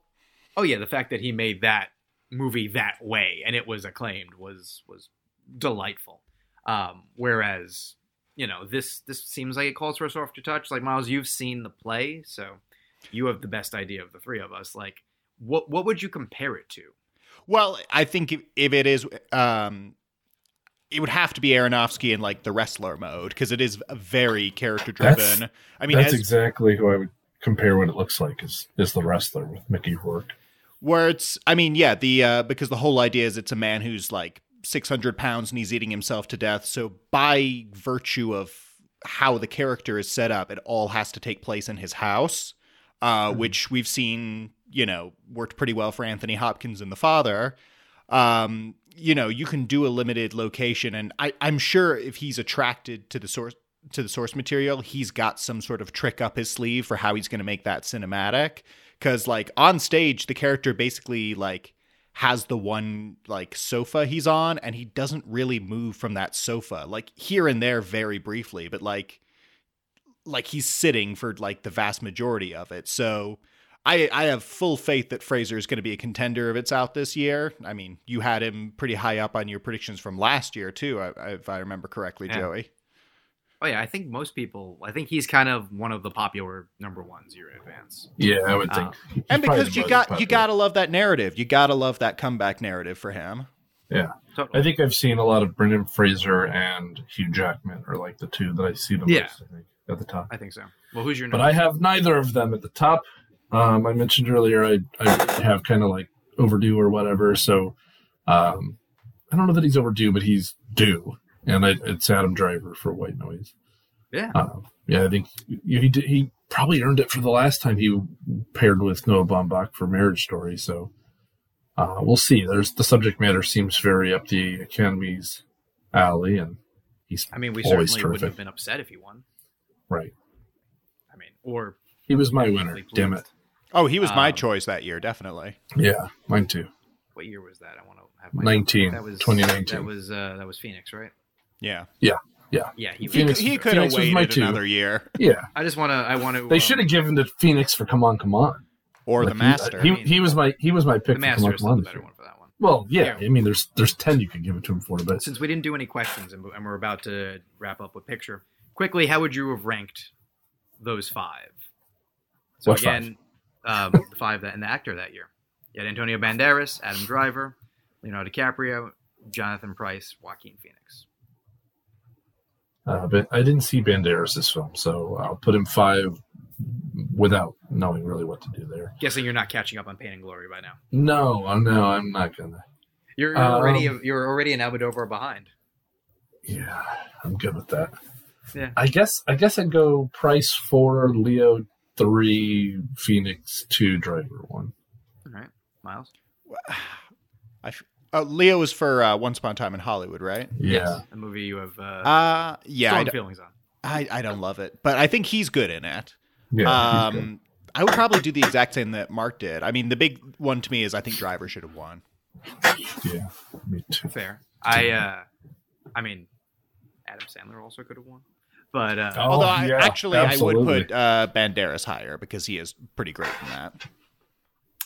Oh yeah, the fact that he made that movie that way and it was acclaimed was was delightful. Um, whereas you know this this seems like it calls for a softer touch. Like Miles, you've seen the play, so you have the best idea of the three of us. Like, what what would you compare it to? Well, I think if, if it is, um, it would have to be Aronofsky in like the wrestler mode because it is very character driven. I mean, That's as, exactly who I would compare what it looks like is is the wrestler with Mickey Rourke. where it's, I mean, yeah, the uh, because the whole idea is it's a man who's like 600 pounds and he's eating himself to death. So by virtue of how the character is set up, it all has to take place in his house, uh, which we've seen, you know, worked pretty well for Anthony Hopkins and The Father. Um, you know, you can do a limited location, and I, I'm sure if he's attracted to the source to the source material, he's got some sort of trick up his sleeve for how he's going to make that cinematic. Because like on stage, the character basically like has the one like sofa he's on, and he doesn't really move from that sofa. Like here and there, very briefly, but like like he's sitting for like the vast majority of it. So I I have full faith that Fraser is going to be a contender if it's out this year. I mean, you had him pretty high up on your predictions from last year too, if I remember correctly, Yeah. Joey. Oh yeah, I think most people. I think he's kind of one of the popular number ones year in advance. Yeah, I would think. He's And because you most got you gotta love that narrative. You gotta love that comeback narrative for him. Yeah, Totally. I think I've seen a lot of Brendan Fraser and Hugh Jackman are like the two that I see the Yeah. most. I think at the top. I think so. Well, who's your Number? but? I have neither of them at the top. Um, I mentioned earlier I, I have kind of like overdue or whatever. So um, I don't know that he's overdue, but he's due, and I, it's Adam Driver for White Noise. Yeah. Um, yeah, I think he he probably earned it for the last time he paired with Noah Baumbach for Marriage Story. So uh, we'll see. There's the subject matter seems very up the Academy's alley, and he's I mean, we always certainly wouldn't have been upset if he won. right. I mean, or He was my winner. pleased. Damn it. Oh, he was my Um, choice that year, definitely. Yeah, mine too. What year was that? I want to have my 19, That was 2019. That was uh, that was Phoenix, right? Yeah. Yeah. Yeah, Yeah. He, Phoenix- he could have Phoenix was my waited two. another year. Yeah, I just want to. I want to. they should have given to Phoenix for "Come On, Come On." Or Like, the master. He, he, he was my he was my pick The for "Come Master On, is Come On." the this better year. one for that one. Well, yeah, Yeah. I mean, there's there's ten you can give it to him for, but Since we didn't do any questions and, and we're about to wrap up with picture, quickly, how would you have ranked those five? So What again, um, the five that and the actor that year. You had Antonio Banderas, Adam Driver, Leonardo DiCaprio, Jonathan Pryce, Joaquin Phoenix. Uh, but I didn't see Banderas' film, so I'll put him five without knowing really what to do there. Guessing you're not catching up on Pain and Glory by now. No, no, I'm not gonna. You're, you're Um, already you're already an Almodovar behind. Yeah, I'm good with that. Yeah. I guess I guess I'd go Pryce four, Leo three, Phoenix two, Driver one. All right, Miles. I f- uh, Leo was for uh, Once Upon a Time in Hollywood, right? Yeah, Yes, a movie you have uh, Uh, yeah. I, strong feelings on. I, I don't love it, but I think he's good in it. yeah. um, I would probably do the exact same that Mark did. I mean, the big one to me is I think Driver should have won. yeah, me too. Fair. I uh, I mean, Adam Sandler also could have won, but uh, Oh, Although I, yeah, actually I would put uh, Banderas higher because he is pretty great in that.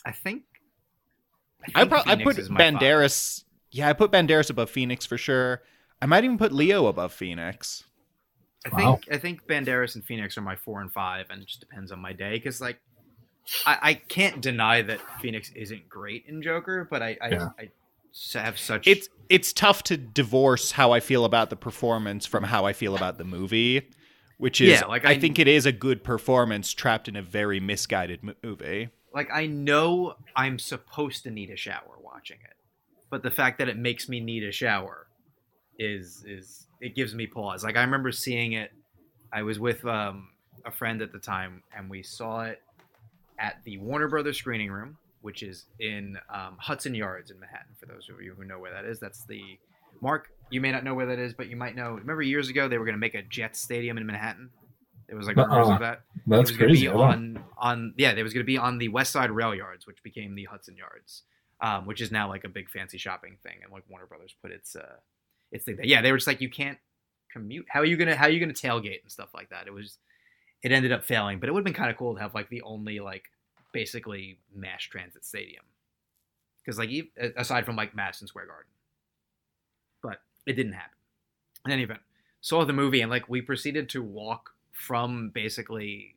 I think I, think pro- I put is my five. Banderas. Yeah, I put Banderas above Phoenix for sure. I might even put Leo above Phoenix. I think I think Banderas and Phoenix are my four and five, and it just depends on my day. Because like, I, I can't deny that Phoenix isn't great in Joker, but I I, Yeah. I s- have such It's it's tough to divorce how I feel about the performance from how I feel about the movie, which is Yeah, like, I, I- think it is a good performance trapped in a very misguided movie. Like I know I'm supposed to need a shower watching it, but the fact that it makes me need a shower is is it gives me pause. Like I remember seeing it. I was with um, a friend at the time, and we saw it at the Warner Brothers screening room, which is in um, Hudson Yards in Manhattan. For those of you who know where that is, that's the Mark. You may not know where that is, but you might know. Remember years ago they were going to make a Jets stadium in Manhattan. There was like rumors Uh-uh. of that That's it was crazy. be on on yeah, it was going to be on the West Side Rail Yards, which became the Hudson Yards, um, which is now like a big fancy shopping thing, and like Warner Brothers put its uh its thing there. Yeah, they were just like you can't commute. How are you gonna how are you gonna tailgate and stuff like that? It was it ended up failing, but it would have been kind of cool to have like the only like basically mass transit stadium because like aside from like Madison Square Garden, but it didn't happen. In any event, saw the movie and like we proceeded to walk from basically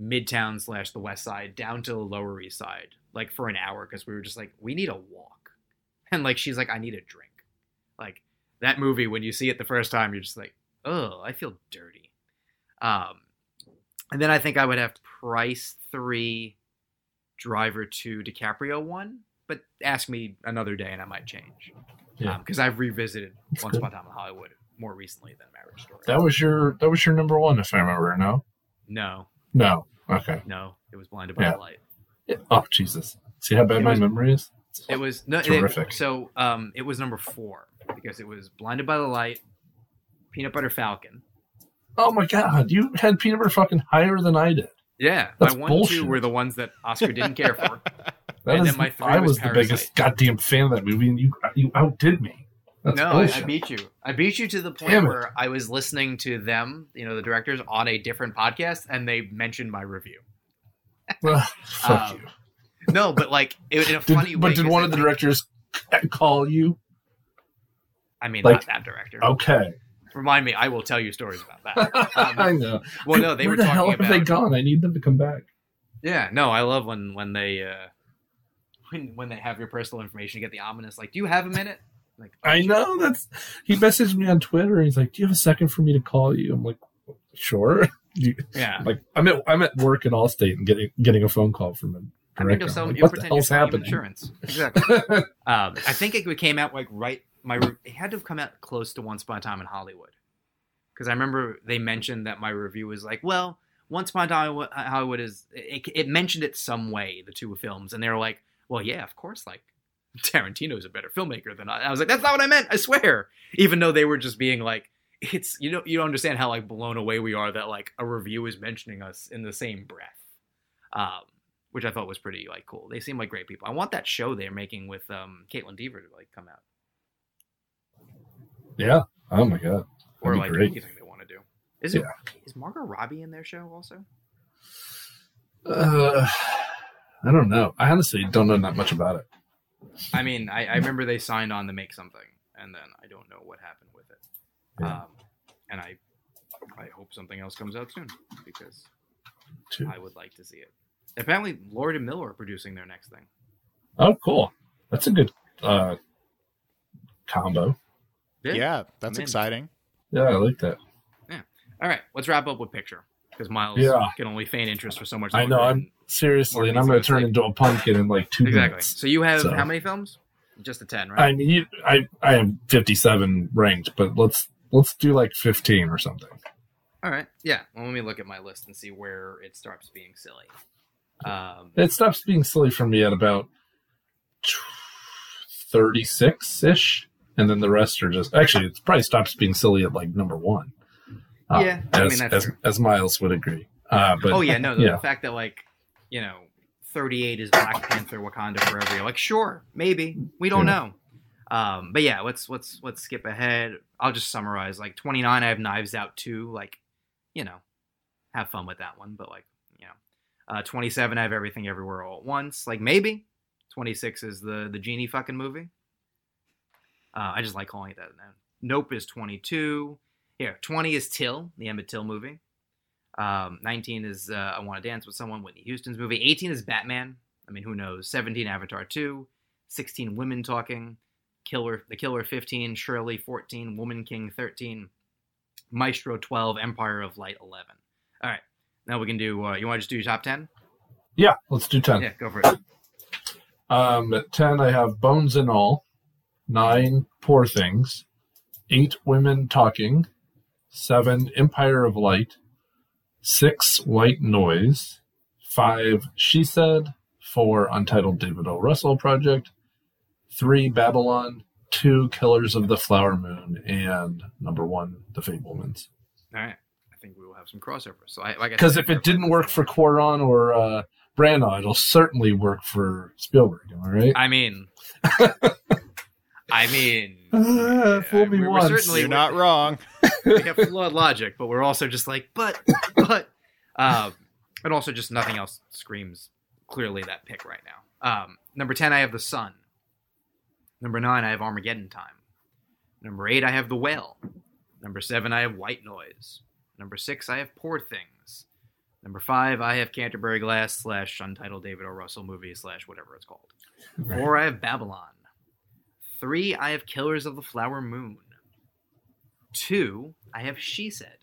midtown slash the west side down to the lower east side like for an hour because we were just like we need a walk. And like she's like i need a drink. Like that movie when you see it the first time you're just like oh i feel dirty. Um and then i think i would have price three driver two dicaprio one but ask me another day and i might change. Yeah. because i've revisited That's once upon a time in hollywood more recently than marriage story That was your that was your number one, if I remember. No, no no. Okay. no it was blinded by Yeah. the light Yeah. Oh Jesus! See how bad It my was- memory is. It was no, it- Terrific. so um, it was number four because it was Blinded by the Light, Peanut Butter Falcon. Oh my God! You had peanut butter fucking higher than I did. Yeah, That's my one and two were the ones that Oscar didn't care for. That And is- then my three I was was the biggest goddamn fan of that movie, and you you outdid me. That's no, I. I beat you. I beat you to the point Damn it. where I was listening to them, you know, the directors on a different podcast, and they mentioned my review. Ugh, fuck Um, you. No, but like in in a Did, funny way. but did one of the directors call you? I mean, like- not that director. Okay. Remind me. I will tell you stories about that. Um, I know. well, no, they Where were the hell talking have about. they gone? I need them to come back. Yeah, no, I love when when they uh, when when they have your personal information. You get the ominous like, "Do you have a minute?" Like, I know that's. He messaged me on Twitter. He's like, "Do you have a second for me to call you?" I'm like, "Sure." You- yeah. like I'm at I'm at work at Allstate and getting getting a phone call from a I mean, director. you'll sell, like, you'll what the pretend you're hell's selling him happening? insurance. Exactly. um, I think it came out like right. My re- it had to have come out close to Once Upon a Time in Hollywood, because I remember they mentioned that my review was like, well, Once Upon a Time in Hollywood is it, it mentioned it some way the two films, and they were like, well, yeah, of course, like Tarantino's a better filmmaker than I. I was like, that's not what I meant. I swear. Even though they were just being like, it's you know you don't understand how like blown away we are that like a review is mentioning us in the same breath. Um, which I thought was pretty like cool. They seem like great people. I want that show they're making with um Kaitlyn Dever to like come out. yeah. Oh my god. Or That'd be like great. anything they want to do. Is it Yeah. is Margot Robbie in their show also? Uh, I don't know. I honestly don't know that much about it. I mean, I, I remember they signed on to make something, and then I don't know what happened with it. Yeah. Um, and I I hope something else comes out soon because Too. I would like to see it. Apparently, Lord and Miller are producing their next thing. Oh, cool. That's a good uh combo. Yeah, that's I'm in. exciting. Yeah, I like that. Yeah. All right, let's wrap up with picture because Miles Yeah. can only feign interest for so much. I know. I'm seriously, and I'm going to turn into a pumpkin in like two exactly. minutes. So you have So- how many films? Just a ten, right? I mean, you, I I have 57 ranked, but let's let's do like 15 or something. All right. Yeah. Well, let me look at my list and see where it starts being silly. Um, It stops being silly for me at about 36 ish, and then the rest are just actually it probably stops being silly at like number one. Uh, Yeah, I as, mean, that's as, true. as Miles would agree. Uh, but oh yeah, no, the, yeah. the fact that like you know, thirty-eight is Black Panther, Wakanda Forever. You're like, sure, maybe we don't know. Um, but yeah, let's let's let's skip ahead. I'll just summarize. Like twenty-nine, I have Knives Out too. Like, you know, have fun with that one. But like, you know, uh, twenty-seven, I have Everything Everywhere All at Once. Like maybe. Twenty-six is the the genie fucking movie. Uh, I just like calling it that now. Nope is twenty-two. Here, twenty is Till, the Emmett Till movie. Um, 19 is uh, I Want to Dance with Someone, Whitney Houston's movie. 18 is Batman. I mean, who knows? 17, Avatar 2. 16, Women Talking. Killer, The Killer 15. Shirley 14. Woman King 13. Maestro 12. Empire of Light 11. All right. Now we can do, uh, you want to just do your top 10? yeah, let's do 10. Yeah, go for it. Um, at 10, I have Bones and All. 9, Poor Things. 8, Women Talking. 7, Empire of Light. 6, White Noise. 5, She Said. 4, Untitled David O. Russell Project. 3, Babylon. 2, Killers of the Flower Moon. And number 1, The Fabelmans. All right. I think we will have some crossover. So I, like Because if it didn't work for Cuarón or uh, Branagh, it'll certainly work for Spielberg. Am I right? I mean, I mean, fool me we're, we're once. certainly You're not wrong. we have flawed logic, but we're also just like, but, but, um, and also just nothing else screams clearly that pick right now. Um, number 10, I have The Son. Number 9, I have Armageddon Time. Number 8, I have The Whale. Number 7, I have White Noise. Number 6, I have Poor Things. Number 5, I have Canterbury Glass slash Untitled David O. Russell movie slash whatever it's called. Right. 4, I have Babylon. 3, I have Killers of the Flower Moon. 2, I have She Said.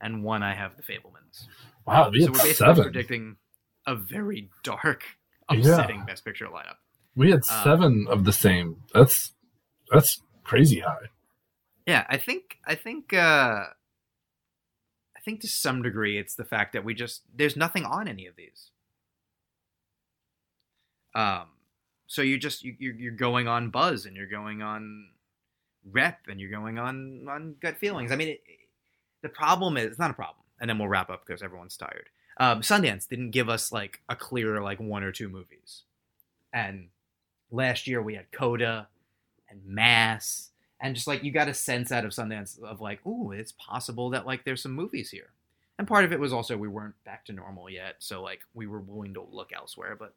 And 1, I have The Fabelmans. Wow, we So had we're basically seven. predicting a very dark, Yeah. upsetting Best Picture lineup. We had Uh, seven of the same. That's that's crazy high. Yeah, I think I think uh I think to some degree it's the fact that we just there's nothing on any of these. Um so you just you you're, going on buzz and you're going on rep and you're going on on gut feelings. I mean it, the problem is it's not a problem. And then we'll wrap up because everyone's tired. Um Sundance didn't give us like a clear like one or two movies. And last year we had Coda and Mass and just like you got a sense out of Sundance of like, oh, it's possible that like there's some movies here. And part of it was also we weren't back to normal yet, so like we were willing to look elsewhere. But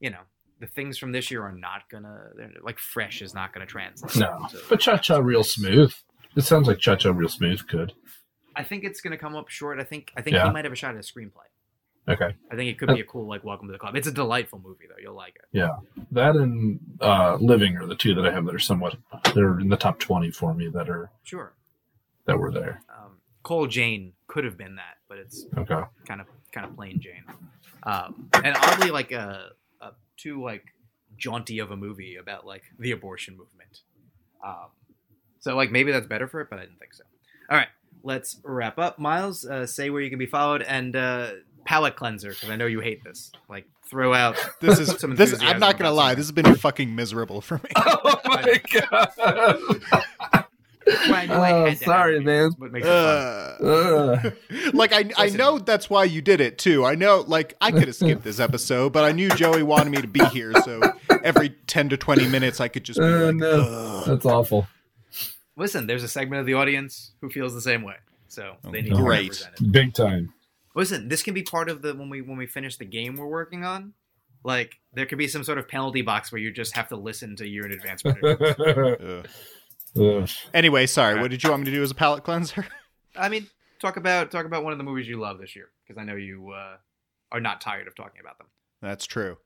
you know, the things from this year are not gonna they're, like fresh is not gonna translate. No, So- but Cha Cha real smooth. It sounds like Cha Cha Real Smooth could. I think it's to come up short. I think I think Yeah. he might have a shot at a screenplay. Okay. I think it could be a cool like Welcome to the Club. It's a delightful movie though. You'll like it. Yeah, that and uh, Living are the two that I have that are somewhat they're in the top twenty for me that are Sure. that were there. Um, Call Jane could have been that, but it's Okay. kind of kind of plain Jane. Um, and oddly, like a too like jaunty of a movie about like the abortion movement. Um, so like maybe that's better for it, but I didn't think so. All right, let's wrap up. Miles, uh, say where you can be followed and uh, palate cleanser because I know you hate this. Like throw out. This is Some this. I'm not gonna lie. something. This has been fucking miserable for me. Oh my god! Well, I knew I Oh, had sorry, man. What makes it fun. Uh, like I, I know that's why you did it too. I know, like I could have skipped this episode, but I knew Joey wanted me to be here, so every ten to twenty minutes I could just be Oh, like, no. "Ugh." That's awful. Listen, there's a segment of the audience who feels the same way, so they need Oh, to great. represent it. Big time. Listen, this can be part of the when we when we finish the game we're working on. Like there could be some sort of penalty box where you just have to listen to year in advance. predictions. Ugh. Ugh. Anyway, sorry. What did you want me to do as a palate cleanser? I mean, talk about talk about one of the movies you love this year because I know you uh, are not tired of talking about them. That's true.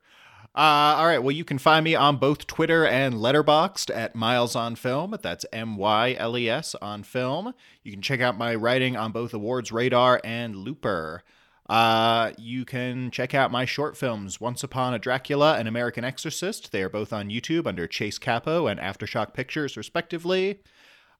Uh, all right. Well, you can find me on both Twitter and Letterboxd at Miles on Film. That's M Y L E S on Film. You can check out my writing on both Awards Radar and Looper. Uh, you can check out my short films, Once Upon a Dracula and American Exorcist. They are both on YouTube under Chase Capo and Aftershock Pictures, respectively.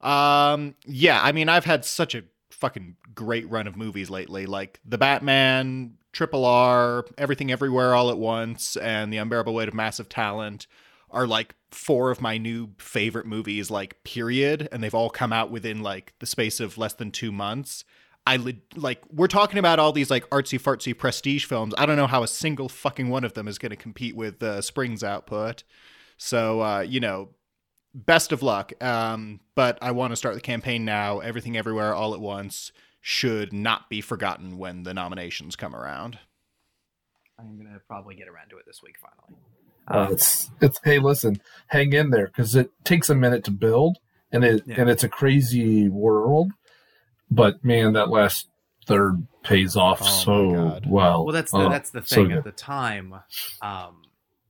Um, yeah, I mean, I've had such a fucking great run of movies lately, like The Batman, Triple R, Everything Everywhere All at Once, and The Unbearable Weight of Massive Talent are like four of my new favorite movies, like period, and they've all come out within like the space of less than two months. I li- like we're talking about all these like artsy fartsy prestige films. I don't know how a single fucking one of them is going to compete with uh, Spring's output. So uh, you know, best of luck. Um, but I want to start the campaign now. Everything, everywhere, all at once should not be forgotten when the nominations come around. I'm gonna probably get around to it this week finally. Uh, it's it's hey listen hang in there because it takes a minute to build and it Yeah. and it's a crazy world but man that last third pays off Oh, so well Well, that's the Oh, that's the thing. good. At the time, um,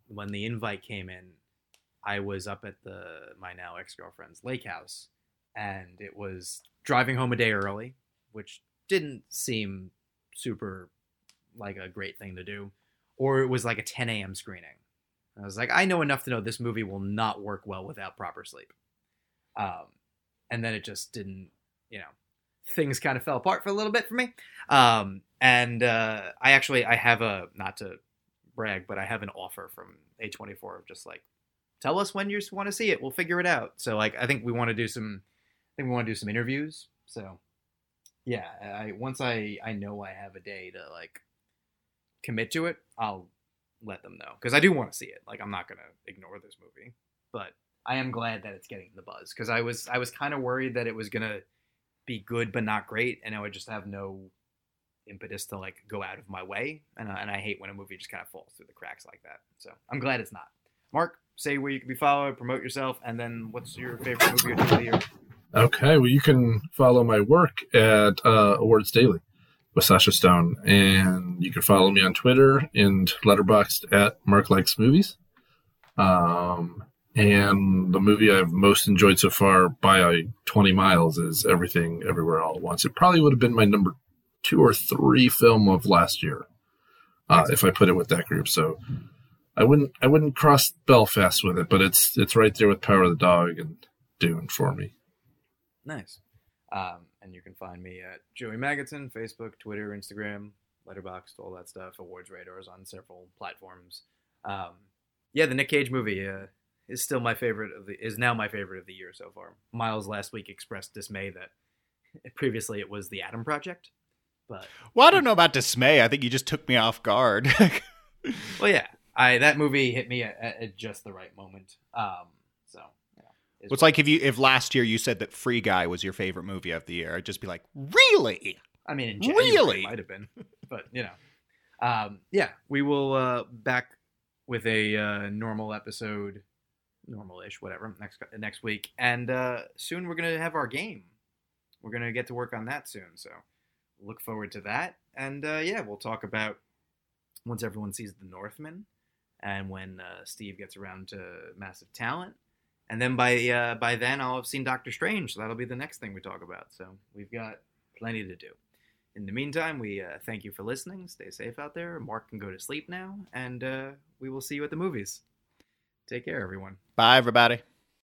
when the invite came in, I was up at the my now ex girlfriend's lake house, and it was driving home a day early, which didn't seem super like a great thing to do, or it was like a 10 a.m. screening. I was like, I know enough to know this movie will not work well without proper sleep. Um, and then it just didn't, you know, things kind of fell apart for a little bit for me. Um, and uh, I actually I have a not to brag, but I have an offer from A24 of just like tell us when you want to see it. We'll figure it out. So like I think we want to do some I think we want to do some interviews. So yeah, I once I I know I have a day to like commit to it, I'll let them know because I do want to see it. Like I'm not gonna ignore this movie, but I am glad that it's getting the buzz because I was I was kind of worried that it was gonna be good but not great, and I would just have no impetus to like go out of my way, and I, and I hate when a movie just kind of falls through the cracks like that. So I'm glad it's not. Mark, say where you can be followed, promote yourself, and then what's your favorite movie of the year? okay well you can follow my work at uh, awards daily with sasha stone and you can follow me on twitter and letterboxd at mark likes movies um, and the movie I've most enjoyed so far by uh, 20 miles is Everything Everywhere All at Once. It probably would have been my number two or three film of last year, uh, if I put it with that group. So I wouldn't I wouldn't cross Belfast with it, but it's it's right there with Power of the Dog and Dune for me. Nice. Um, and you can find me at Joey Magidson, Facebook, Twitter, Instagram, Letterboxd, all that stuff. Awards radars on several platforms. Um, yeah, the Nick Cage movie uh, is still my favorite of the is now my favorite of the year so far. Miles last week expressed dismay that previously it was the Adam Project, but Well, I don't know about dismay. I think you just took me off guard. well, yeah, I that movie hit me at, at- just the right moment. Um, so yeah, it's it's like if you if last year you said that Free Guy was your favorite movie of the year, I'd just be like, really? I mean, in January Really? might have been, but you know, um, yeah, we will uh, back with a uh, normal episode, normal-ish, whatever, next next week, and uh, soon we're gonna have our game. we're gonna get to work on that soon. So look forward to that. And uh, yeah, we'll talk about once everyone sees the Northman, and when uh, Steve gets around to Massive Talent, and then by uh, by then I'll have seen Doctor Strange. So that'll be the next thing we talk about. So we've got plenty to do. In the meantime, we uh, thank you for listening. Stay safe out there. Mark can go to sleep now, and uh, we will see you at the movies. Take care, everyone. Bye, everybody.